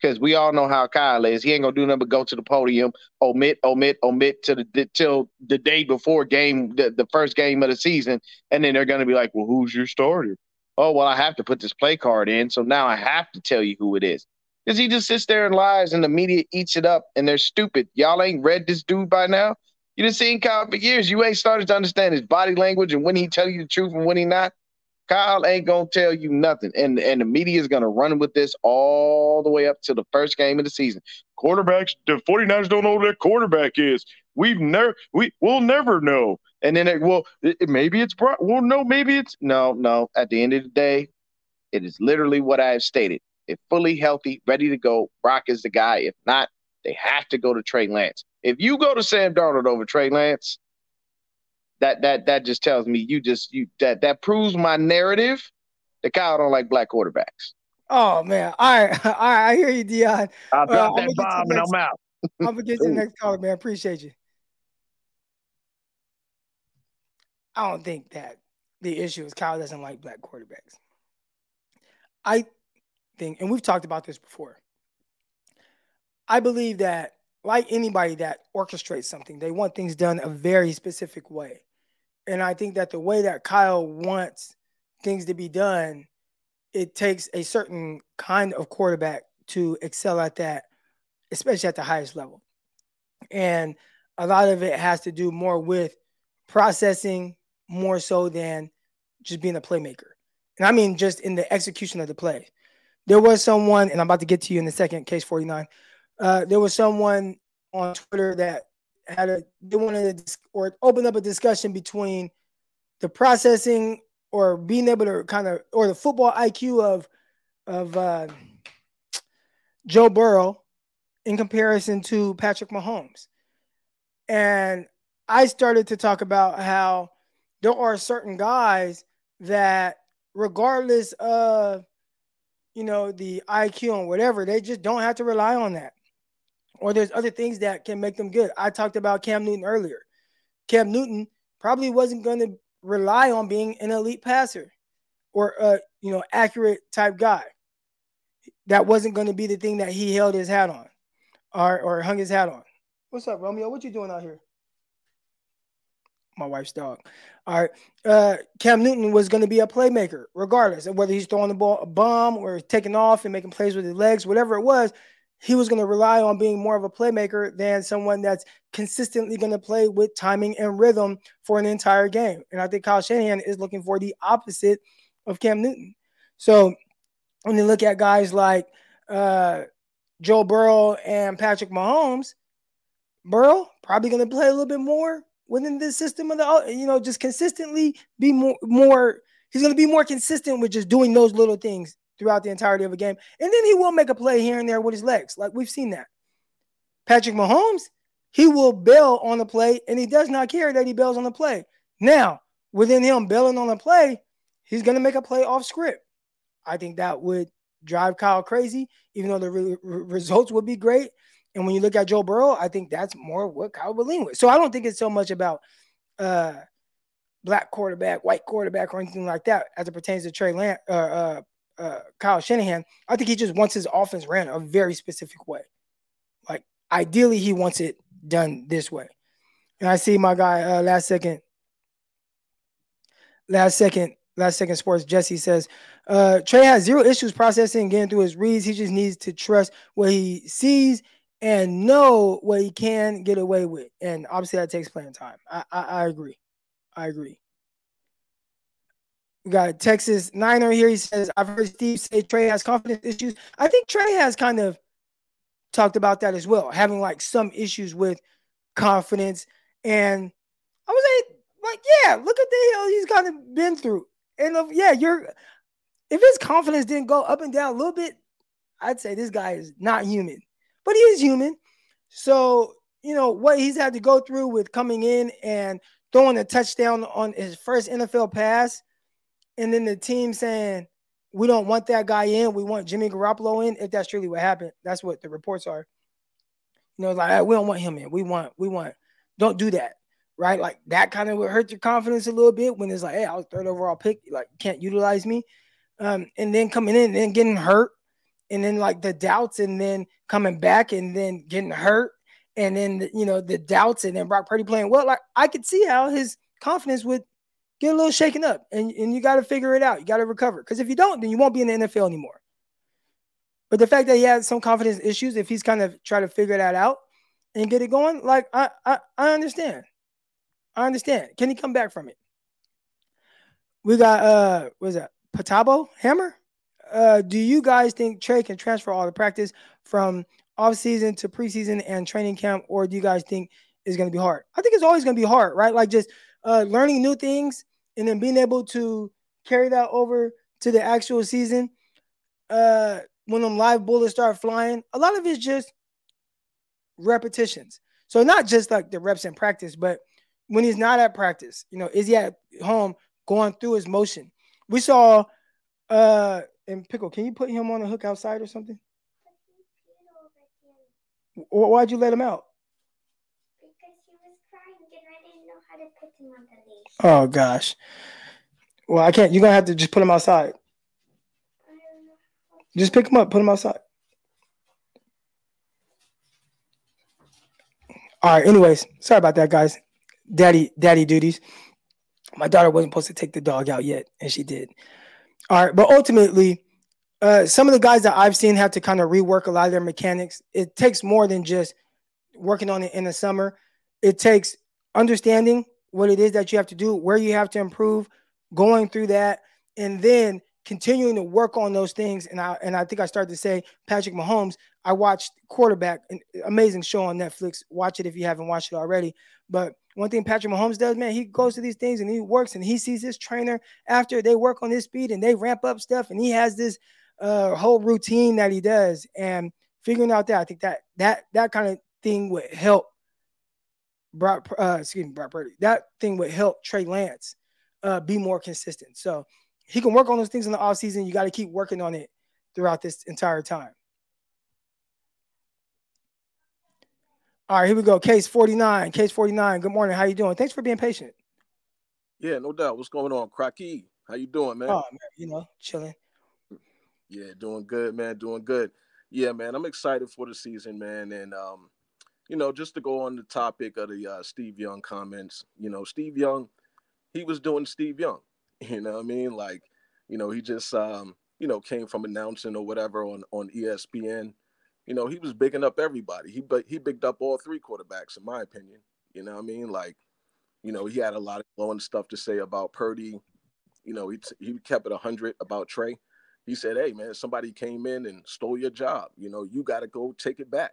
Because we all know how Kyle is. He ain't gonna do nothing but go to the podium, omit, omit, omit to the, till the day before game, the, the first game of the season, and then they're gonna be like, "Well, who's your starter?" Oh, well, I have to put this play card in, so now I have to tell you who it is. Because he just sits there and lies, and the media eats it up, and they're stupid. Y'all ain't read this dude by now. You done seen Kyle for years. You ain't started to understand his body language and when he tell you the truth and when he not. Kyle ain't gonna tell you nothing, and and the media is gonna run with this all the way up to the first game of the season. Quarterbacks, the 49ers don't know their quarterback is. We've never, we we'll never know. And then it, well, it, maybe it's Brock. Well, no, maybe it's no, no. At the end of the day, it is literally what I have stated. If fully healthy, ready to go, Brock is the guy. If not, they have to go to Trey Lance. If you go to Sam Darnold over Trey Lance, that that that just tells me you just you that that proves my narrative that Kyle don't like black quarterbacks. Oh man. All right. All right. I hear you, Dion. I'll Uh, drop I'm that gonna get to bomb the and next- I'm out. I'm gonna get to the next caller, man. Appreciate you. I don't think that the issue is Kyle doesn't like black quarterbacks. I think, and we've talked about this before. I believe that like anybody that orchestrates something, they want things done a very specific way. And I think that the way that Kyle wants things to be done, it takes a certain kind of quarterback to excel at that, especially at the highest level. And a lot of it has to do more with processing more so than just being a playmaker. And I mean just in the execution of the play. There was someone, and I'm about to get to you in a second, case 49. Uh, there was someone on Twitter that had a they wanted to or open up a discussion between the processing or being able to kind of or the football IQ of of uh, Joe Burrow in comparison to Patrick Mahomes. And I started to talk about how there are certain guys that, regardless of you know the IQ and whatever, they just don't have to rely on that. Or there's other things that can make them good. I talked about Cam Newton earlier. Cam Newton probably wasn't going to rely on being an elite passer or a you know accurate type guy. That wasn't going to be the thing that he held his hat on or, or hung his hat on. What's up, Romeo? What you doing out here? My wife's dog. All right. Uh, Cam Newton was going to be a playmaker, regardless of whether he's throwing the ball a bomb or taking off and making plays with his legs, whatever it was. He was going to rely on being more of a playmaker than someone that's consistently going to play with timing and rhythm for an entire game. And I think Kyle Shanahan is looking for the opposite of Cam Newton. So when you look at guys like uh, Joe Burrow and Patrick Mahomes, Burrow probably going to play a little bit more within the system of the, you know, just consistently be more, more. He's going to be more consistent with just doing those little things throughout the entirety of a game, and then he will make a play here and there with his legs, like we've seen that. Patrick Mahomes, he will bail on the play, and he does not care that he bails on the play. Now, within him bailing on the play, he's going to make a play off script. I think that would drive Kyle crazy, even though the re- results would be great. And when you look at Joe Burrow, I think that's more what Kyle would lean with. So I don't think it's so much about uh, black quarterback, white quarterback, or anything like that as it pertains to Trey Lance, uh, uh, uh, Kyle Shanahan. I think he just wants his offense ran a very specific way. Like ideally, he wants it done this way. And I see my guy uh, last second, last second Last Second Sports, Jesse says, uh, Trey has zero issues processing getting through his reads. He just needs to trust what he sees and know what he can get away with. And obviously, that takes playing time. I, I, I agree. I agree. We got Texas Niner here. He says, I've heard Steve say Trey has confidence issues. I think Trey has kind of talked about that as well, having like some issues with confidence. And I was like, like, yeah, look at the hell he's kind of been through. And yeah, you're if his confidence didn't go up and down a little bit, I'd say this guy is not human, but he is human. So, you know, what he's had to go through with coming in and throwing a touchdown on his first NFL pass, and then the team saying, we don't want that guy in. We want Jimmy Garoppolo in. If that's truly what happened, that's what the reports are. You know, like we don't want him in. We want, we want, don't do that right? Like that kind of would hurt your confidence a little bit when it's like, hey, I was third overall pick, like can't utilize me. Um, and then coming in and then getting hurt, and then like the doubts, and then coming back and then getting hurt, and then you know the doubts, and then Brock Purdy playing well. Like I could see how his confidence would get a little shaken up, and, and you got to figure it out. You got to recover because if you don't, then you won't be in the NFL anymore. But the fact that he had some confidence issues, if he's kind of trying to figure that out and get it going, like I I, I understand. I understand. Can he come back from it? We got uh what is that? Patabo Hammer? Uh do you guys think Trey can transfer all the practice from off season to preseason and training camp, or do you guys think it's gonna be hard? I think it's always gonna be hard, right? Like just uh learning new things and then being able to carry that over to the actual season. Uh when them live bullets start flying, a lot of it's just repetitions. So not just like the reps in practice, but when he's not at practice? You know, is he at home going through his motion? We saw uh and Pickle, can you put him on a hook outside or something? Why'd you let him out? Because he was crying and I didn't know how to put him on the leash. Oh gosh. Well, I can't. You're gonna have to just put him outside. Just pick him up, put him outside. All right. Anyways, sorry about that, guys. Daddy, daddy duties. My daughter wasn't supposed to take the dog out yet, and she did. All right, but ultimately, uh, some of the guys that I've seen have to kind of rework a lot of their mechanics. It takes more than just working on it in the summer. It takes understanding what it is that you have to do, where you have to improve, going through that, and then continuing to work on those things. And I and I think I started to say Patrick Mahomes. I watched quarterback, an amazing show on Netflix. Watch it if you haven't watched it already. But one thing Patrick Mahomes does, man, he goes to these things and he works and he sees his trainer after they work on his speed and they ramp up stuff and he has this uh, whole routine that he does and figuring out that I think that that that kind of thing would help Brock, uh, excuse me, Brock Purdy. That thing would help Trey Lance uh, be more consistent. So he can work on those things in the offseason. You got to keep working on it throughout this entire time. All right, here we go. Case 49. Case 49. Good morning. How you doing? Thanks for being patient. Yeah, no doubt. What's going on, Crocky? How you doing, man? Oh, man, you know, chilling. Yeah, doing good, man. Doing good. Yeah, man. I'm excited for the season, man. And um, you know, just to go on the topic of the uh, Steve Young comments, you know, Steve Young, he was doing Steve Young. You know what I mean? Like, you know, he just um, you know, came from announcing or whatever on on ESPN you know, he was bigging up everybody. He but he bigged up all three quarterbacks, in my opinion. You know what I mean? Like, you know, he had a lot of glowing stuff to say about Purdy. You know, he he kept it hundred about Trey. He said, "Hey, man, somebody came in and stole your job. You know, you got to go take it back.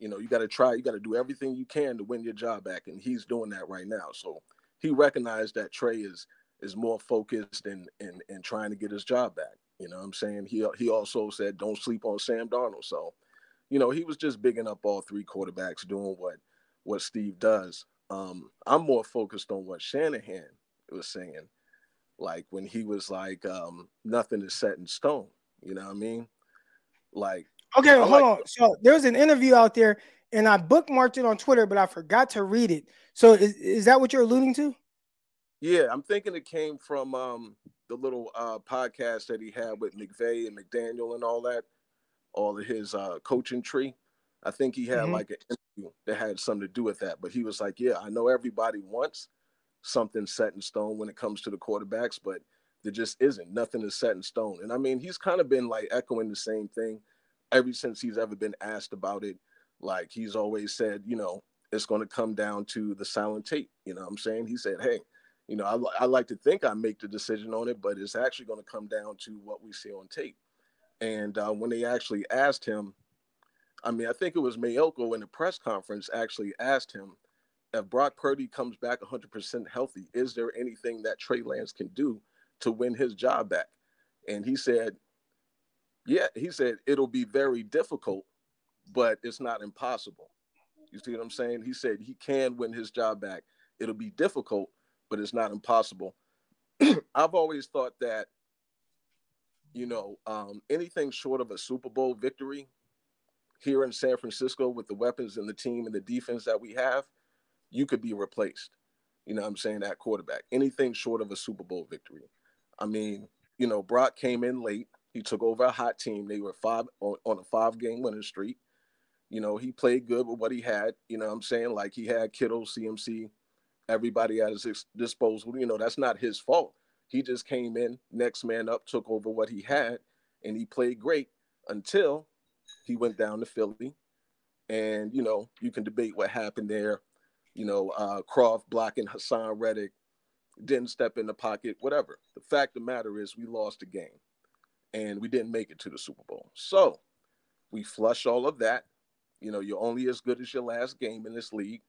You know, you got to try. You got to do everything you can to win your job back." And he's doing that right now. So he recognized that Trey is is more focused and and and trying to get his job back. You know what I'm saying? He he also said, "Don't sleep on Sam Darnold." So you know, he was just bigging up all three quarterbacks doing what what Steve does. Um, I'm more focused on what Shanahan was saying, like when he was like, um, nothing is set in stone. You know what I mean? Like, okay, hold like- on. So there was an interview out there, and I bookmarked it on Twitter, but I forgot to read it. So is, is that what you're alluding to? Yeah, I'm thinking it came from um, the little uh, podcast that he had with McVay and McDaniel and all that all of his uh, coaching tree. I think he had mm-hmm. like an interview that had something to do with that. But he was like, "Yeah, I know everybody wants something set in stone when it comes to the quarterbacks, but there just isn't. Nothing is set in stone." And I mean, he's kind of been like echoing the same thing ever since he's ever been asked about it. Like he's always said, you know, it's going to come down to the silent tape. You know, what I'm saying he said, "Hey." You know, I, I like to think I make the decision on it, but it's actually going to come down to what we see on tape. And uh, when they actually asked him, I mean, I think it was Maiocco in the press conference actually asked him if Brock Purdy comes back 100% healthy, is there anything that Trey Lance can do to win his job back? And he said, yeah, he said it'll be very difficult, but it's not impossible. You see what I'm saying? He said he can win his job back. It'll be difficult, but it's not impossible. I've always thought that you know, um, anything short of a Super Bowl victory here in San Francisco with the weapons and the team and the defense that we have, you could be replaced. You know what I'm saying? That quarterback. Anything short of a Super Bowl victory. I mean, you know, Brock came in late. He took over a hot team. They were five on, a five game winning streak. You know, he played good with what he had. You know I'm saying? Like he had Kittle, CMC, everybody at his disposal. You know, that's not his fault. He just came in, next man up, took over what he had, and he played great until he went down to Philly. And, you know, you can debate what happened there. You know, uh, Kroft blocking Haason Reddick, didn't step in the pocket, whatever. The fact of the matter is, we lost the game and we didn't make it to the Super Bowl. So we flush all of that. You know, you're only as good as your last game in this league.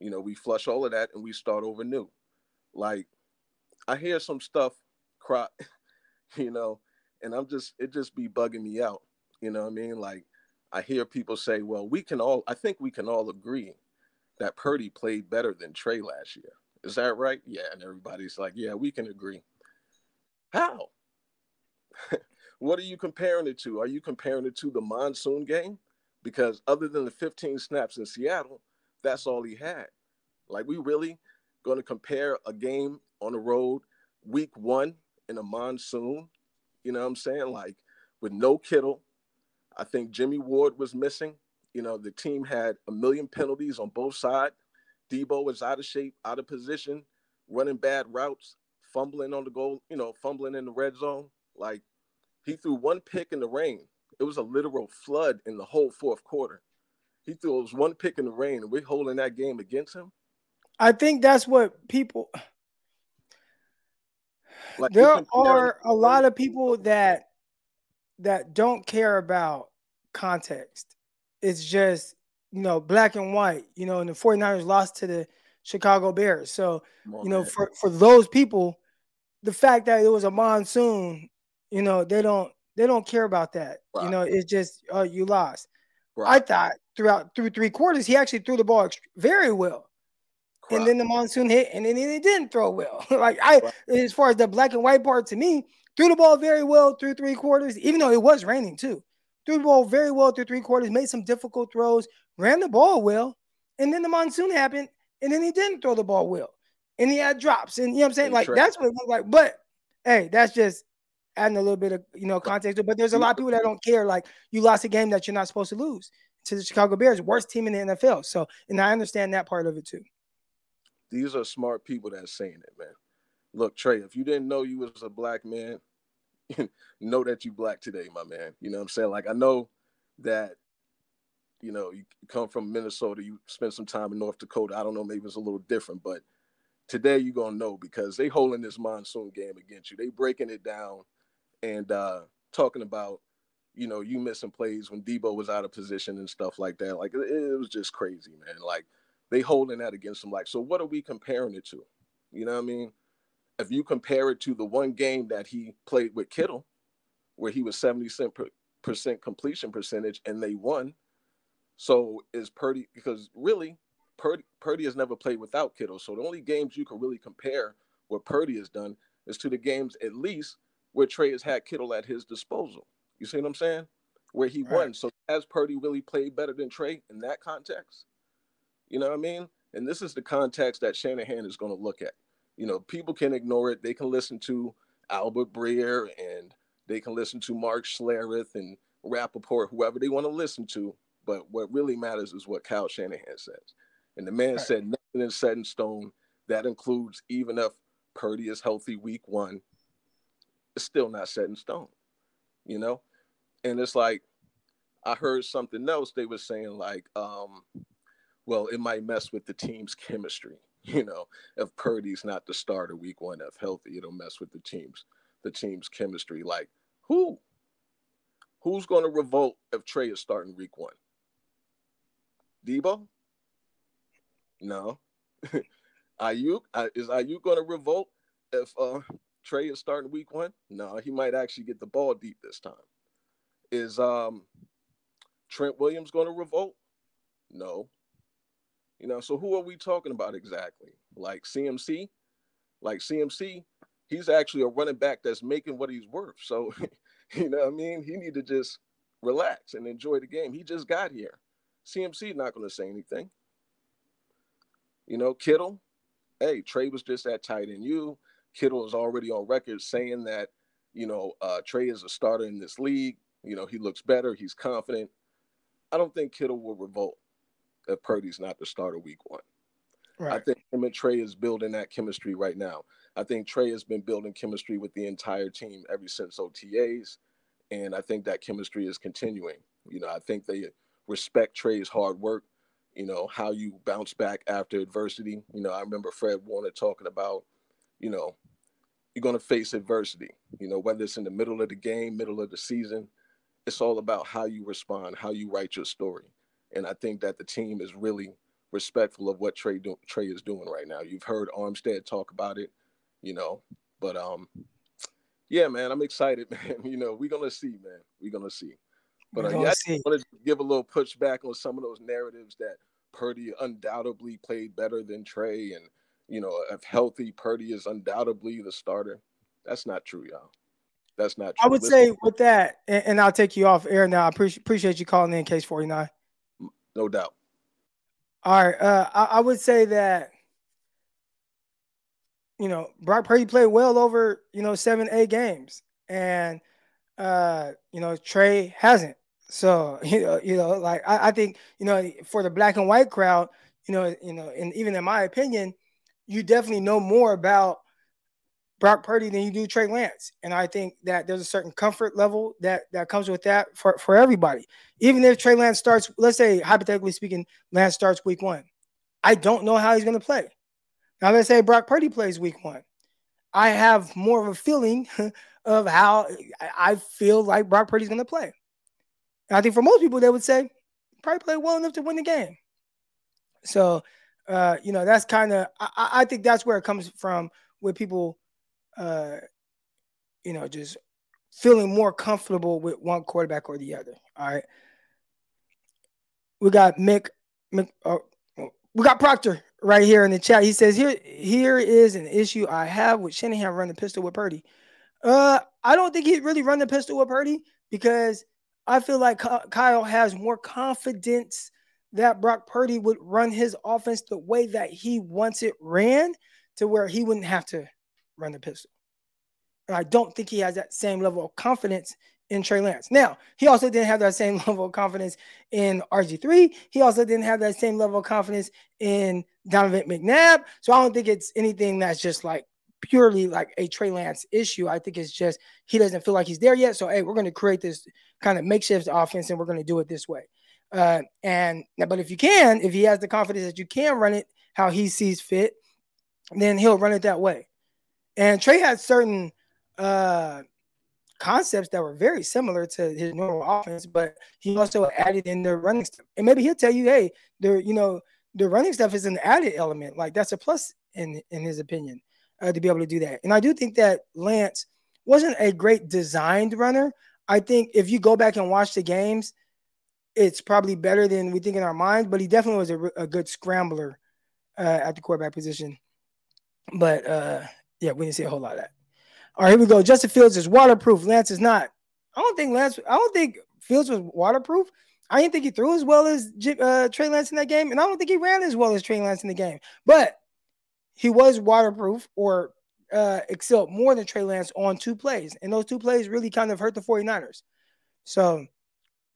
You know, we flush all of that and we start over new. Like, I hear some stuff cry, you know, and I'm just it just be bugging me out. You know what I mean? Like I hear people say, well, we can all I think we can all agree that Purdy played better than Trey last year. Is that right? Yeah, and everybody's like, yeah, we can agree. How? what are you comparing it to? Are you comparing it to the monsoon game? Because other than the 15 snaps in Seattle, that's all he had. Like we really going to compare a game on the road week one in a monsoon. You know what I'm saying? Like with no Kittle. I think Jimmy Ward was missing. You know, the team had a million penalties on both sides. Deebo was out of shape, out of position, running bad routes, fumbling on the goal, you know, fumbling in the red zone. Like he threw one pick in the rain. It was a literal flood in the whole fourth quarter. He threw us one pick in the rain, and we're holding that game against him. I think that's what people. Like there are a lot of people that that don't care about context. It's just, you know, black and white, you know, and the 49ers lost to the Chicago Bears. So, on, you know, man. for, for those people, the fact that it was a monsoon, you know, they don't they don't care about that. Right. You know, it's just oh, you lost. Right. I thought throughout through three quarters, he actually threw the ball very well. And then the monsoon hit, and then he didn't throw well. like I, right. as far as the black and white part, to me, threw the ball very well through three quarters, even though it was raining too. Threw the ball very well through three quarters, made some difficult throws, ran the ball well, and then the monsoon happened, and then he didn't throw the ball well, and he had drops, and you know what I'm saying? Like that's what it looked like. But hey, that's just adding a little bit of you know context. But there's a lot of people that don't care. Like you lost a game that you're not supposed to lose to the Chicago Bears, worst team in the NFL. So, and I understand that part of it too. These are smart people that's saying it, man. Look, Trey, if you didn't know you was a black man, know that you black today, my man. You know what I'm saying? Like I know that you know you come from Minnesota, you spend some time in North Dakota. I don't know, maybe it's a little different, but today you're gonna know because they holding this monsoon game against you. They breaking it down and uh talking about you know you missing plays when Deebo was out of position and stuff like that. Like it, it was just crazy, man. Like they holding that against them. Like so, what are we comparing it to? You know what I mean? If you compare it to the one game that he played with Kittle, where he was 70 percent completion percentage and they won. So is Purdy because really Purdy, Purdy has never played without Kittle. So the only games you can really compare what Purdy has done is to the games at least where Trey has had Kittle at his disposal. You see what I'm saying? Where he right. won. So has Purdy really played better than Trey in that context? You know what I mean? And this is the context that Shanahan is going to look at. You know, people can ignore it. They can listen to Albert Breer and they can listen to Mark Schlereth and Rapoport, whoever they want to listen to. But what really matters is what Kyle Shanahan says. And the man right. said nothing is set in stone. That includes even if Purdy is healthy week one, it's still not set in stone, you know? And it's like, I heard something else. They were saying, like, um, well, it might mess with the team's chemistry. You know, if Purdy's not the starter week one, if healthy, it'll mess with the team's the team's chemistry. Like, who? Who's going to revolt if Trey is starting week one? Deebo? No. Aiyuk uh, is Aiyuk going to revolt if uh, Trey is starting week one? No, he might actually get the ball deep this time. Is um, Trent Williams going to revolt? No. You know, so who are we talking about exactly? Like CMC? Like CMC, he's actually a running back that's making what he's worth. So, you know what I mean? He need to just relax and enjoy the game. He just got here. CMC not going to say anything. You know, Kittle, hey, Trey was just that tight end. You, Kittle is already on record saying that, you know, uh, Trey is a starter in this league. You know, he looks better. He's confident. I don't think Kittle will revolt if Purdy's not the starter week one. Right. I think him and Trey is building that chemistry right now. I think Trey has been building chemistry with the entire team ever since OTAs, and I think that chemistry is continuing. You know, I think they respect Trey's hard work. You know how you bounce back after adversity. You know, I remember Fred Warner talking about, you know, you're going to face adversity. You know, whether it's in the middle of the game, middle of the season, it's all about how you respond, how you write your story. And I think that the team is really respectful of what Trey do- Trey is doing right now. You've heard Armstead talk about it, you know, but um, yeah, man, I'm excited, man. You know, we're gonna see, man. We're gonna see. But uh, yeah, I want to give a little pushback on some of those narratives that Purdy undoubtedly played better than Trey, and you know, if healthy, Purdy is undoubtedly the starter. That's not true, y'all. That's not true. I would Listen. say with that, and, and, I'll take you off air now. I appreciate appreciate you calling in case 49 no doubt. All right, uh, I, I, would say that you know Brock Purdy played well over you know seven eight games, and uh, you know Trey hasn't. So you know, you know, like I, I think you know, for the black and white crowd, you know, you know, and even in my opinion, you definitely know more about Brock Purdy than you do Trey Lance. And I think that there's a certain comfort level that that comes with that for, for everybody. Even if Trey Lance starts, let's say hypothetically speaking, Lance starts week one. I don't know how he's going to play. Now let's say Brock Purdy plays week one. I have more of a feeling of how I feel like Brock Purdy's going to play. And I think for most people, they would say probably play well enough to win the game. So, uh, you know, that's kind of I, I think that's where it comes from with people uh, you know, just feeling more comfortable with one quarterback or the other. All right. We got Mick, Mick uh, we got Proctor right here in the chat. He says, Here, here is an issue I have with Shanahan running the pistol with Purdy. Uh, I don't think he really run the pistol with Purdy because I feel like Kyle has more confidence that Brock Purdy would run his offense the way that he wants it ran to where he wouldn't have to run the pistol. And I don't think he has that same level of confidence in Trey Lance. Now, he also didn't have that same level of confidence in RG3. He also didn't have that same level of confidence in Donovan McNabb. So I don't think it's anything that's just like purely like a Trey Lance issue. I think it's just he doesn't feel like he's there yet. So hey, we're going to create this kind of makeshift offense and we're going to do it this way. Uh, and but if you can, if he has the confidence that you can run it how he sees fit, then he'll run it that way. And Trey had certain uh, concepts that were very similar to his normal offense, but he also added in the running stuff. And maybe he'll tell you, hey, the you know the running stuff is an added element. Like that's a plus in in his opinion uh, to be able to do that. And I do think that Lance wasn't a great designed runner. I think if you go back and watch the games, it's probably better than we think in our minds. But he definitely was a, a good scrambler uh, at the quarterback position. But uh, yeah, we didn't see a whole lot of that. All right, here we go. Justin Fields is waterproof. Lance is not. I don't think Lance. I don't think Fields was waterproof. I didn't think he threw as well as uh, Trey Lance in that game, and I don't think he ran as well as Trey Lance in the game. But he was waterproof or uh, excelled more than Trey Lance on two plays, and those two plays really kind of hurt the 49ers. So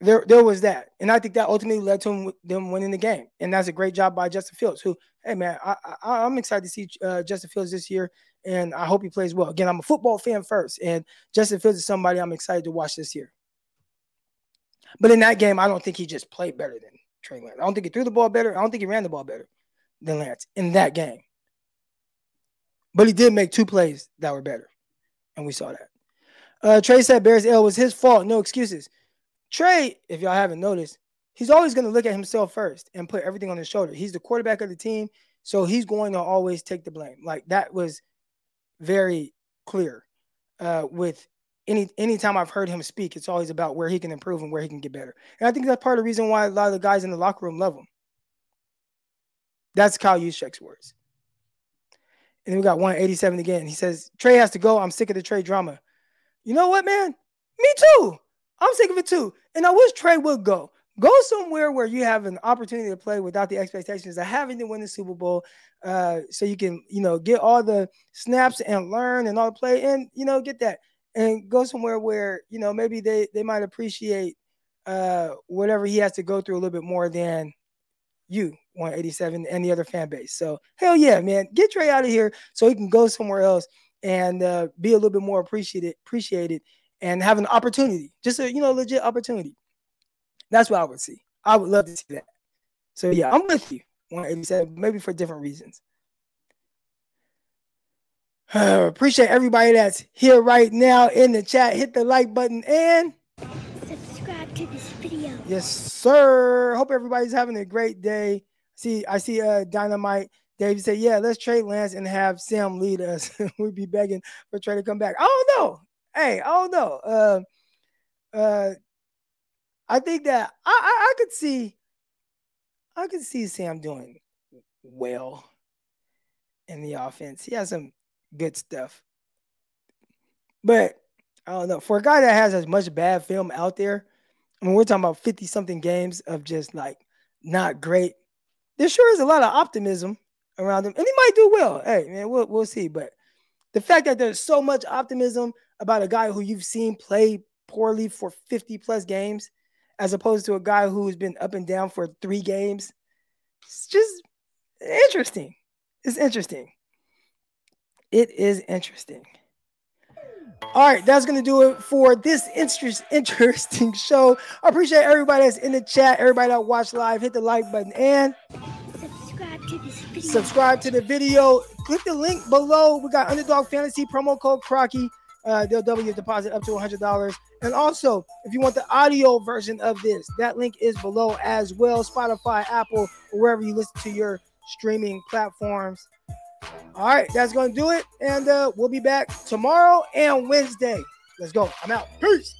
there, there was that, and I think that ultimately led to them winning the game, and that's a great job by Justin Fields. Who, hey man, I, I, am excited to see uh, Justin Fields this year, and I hope he plays well. Again, I'm a football fan first, and Justin Fields is somebody I'm excited to watch this year. But in that game, I don't think he just played better than Trey Lance. I don't think he threw the ball better. I don't think he ran the ball better than Lance in that game. But he did make two plays that were better, and we saw that. Uh, Trey said Bears L was his fault. No excuses. Trey, if y'all haven't noticed, he's always going to look at himself first and put everything on his shoulder. He's the quarterback of the team, so he's going to always take the blame. Like that was very clear uh, with any anytime I've heard him speak, it's always about where he can improve and where he can get better. And I think that's part of the reason why a lot of the guys in the locker room love him. That's Kyle Juszczyk's words. And then we got 187 again. He says, Trey has to go. I'm sick of the Trey drama. You know what, man? Me too. I'm sick of it too. And I wish Trey would go. Go somewhere where you have an opportunity to play without the expectations of having to win the Super Bowl, uh, so you can, you know, get all the snaps and learn and all the play, and you know, get that, and go somewhere where you know maybe they they might appreciate uh, whatever he has to go through a little bit more than you 187 and the other fan base. So hell yeah, man, get Trey out of here so he can go somewhere else and uh, be a little bit more appreciated appreciated and have an opportunity, just a you know legit opportunity. That's what I would see. I would love to see that. So yeah, I'm with you. 187, maybe for different reasons. Uh, appreciate everybody that's here right now in the chat. Hit the like button and subscribe to this video. Yes, sir. Hope everybody's having a great day. See, I see uh dynamite. Dave said, Yeah, let's trade Lance and have Sam lead us. We'd be begging for Trey to come back. I don't know hey, I don't know. Uh, uh, I think that I, I, I could see, I could see Sam doing well in the offense. He has some good stuff, but I don't know. For a guy that has as much bad film out there, I mean, we're talking about fifty something games of just like not great. There sure is a lot of optimism around him, and he might do well. Hey, man, we'll we'll see. But the fact that there's so much optimism about a guy who you've seen play poorly for 50 plus games as opposed to a guy who's been up and down for three games. It's just interesting. It's interesting. It is interesting. All right, that's gonna do it for this interest, interesting show. I appreciate everybody that's in the chat, everybody that watched live. Hit the like button and Subscribe to this video. subscribe to the video. Click the link below. We got Underdog Fantasy promo code Crocky. Uh, they'll double your deposit up to $100. And also, if you want the audio version of this, that link is below as well. Spotify, Apple, wherever you listen to your streaming platforms. All right, that's going to do it. And uh, we'll be back tomorrow and Wednesday. Let's go. I'm out. Peace.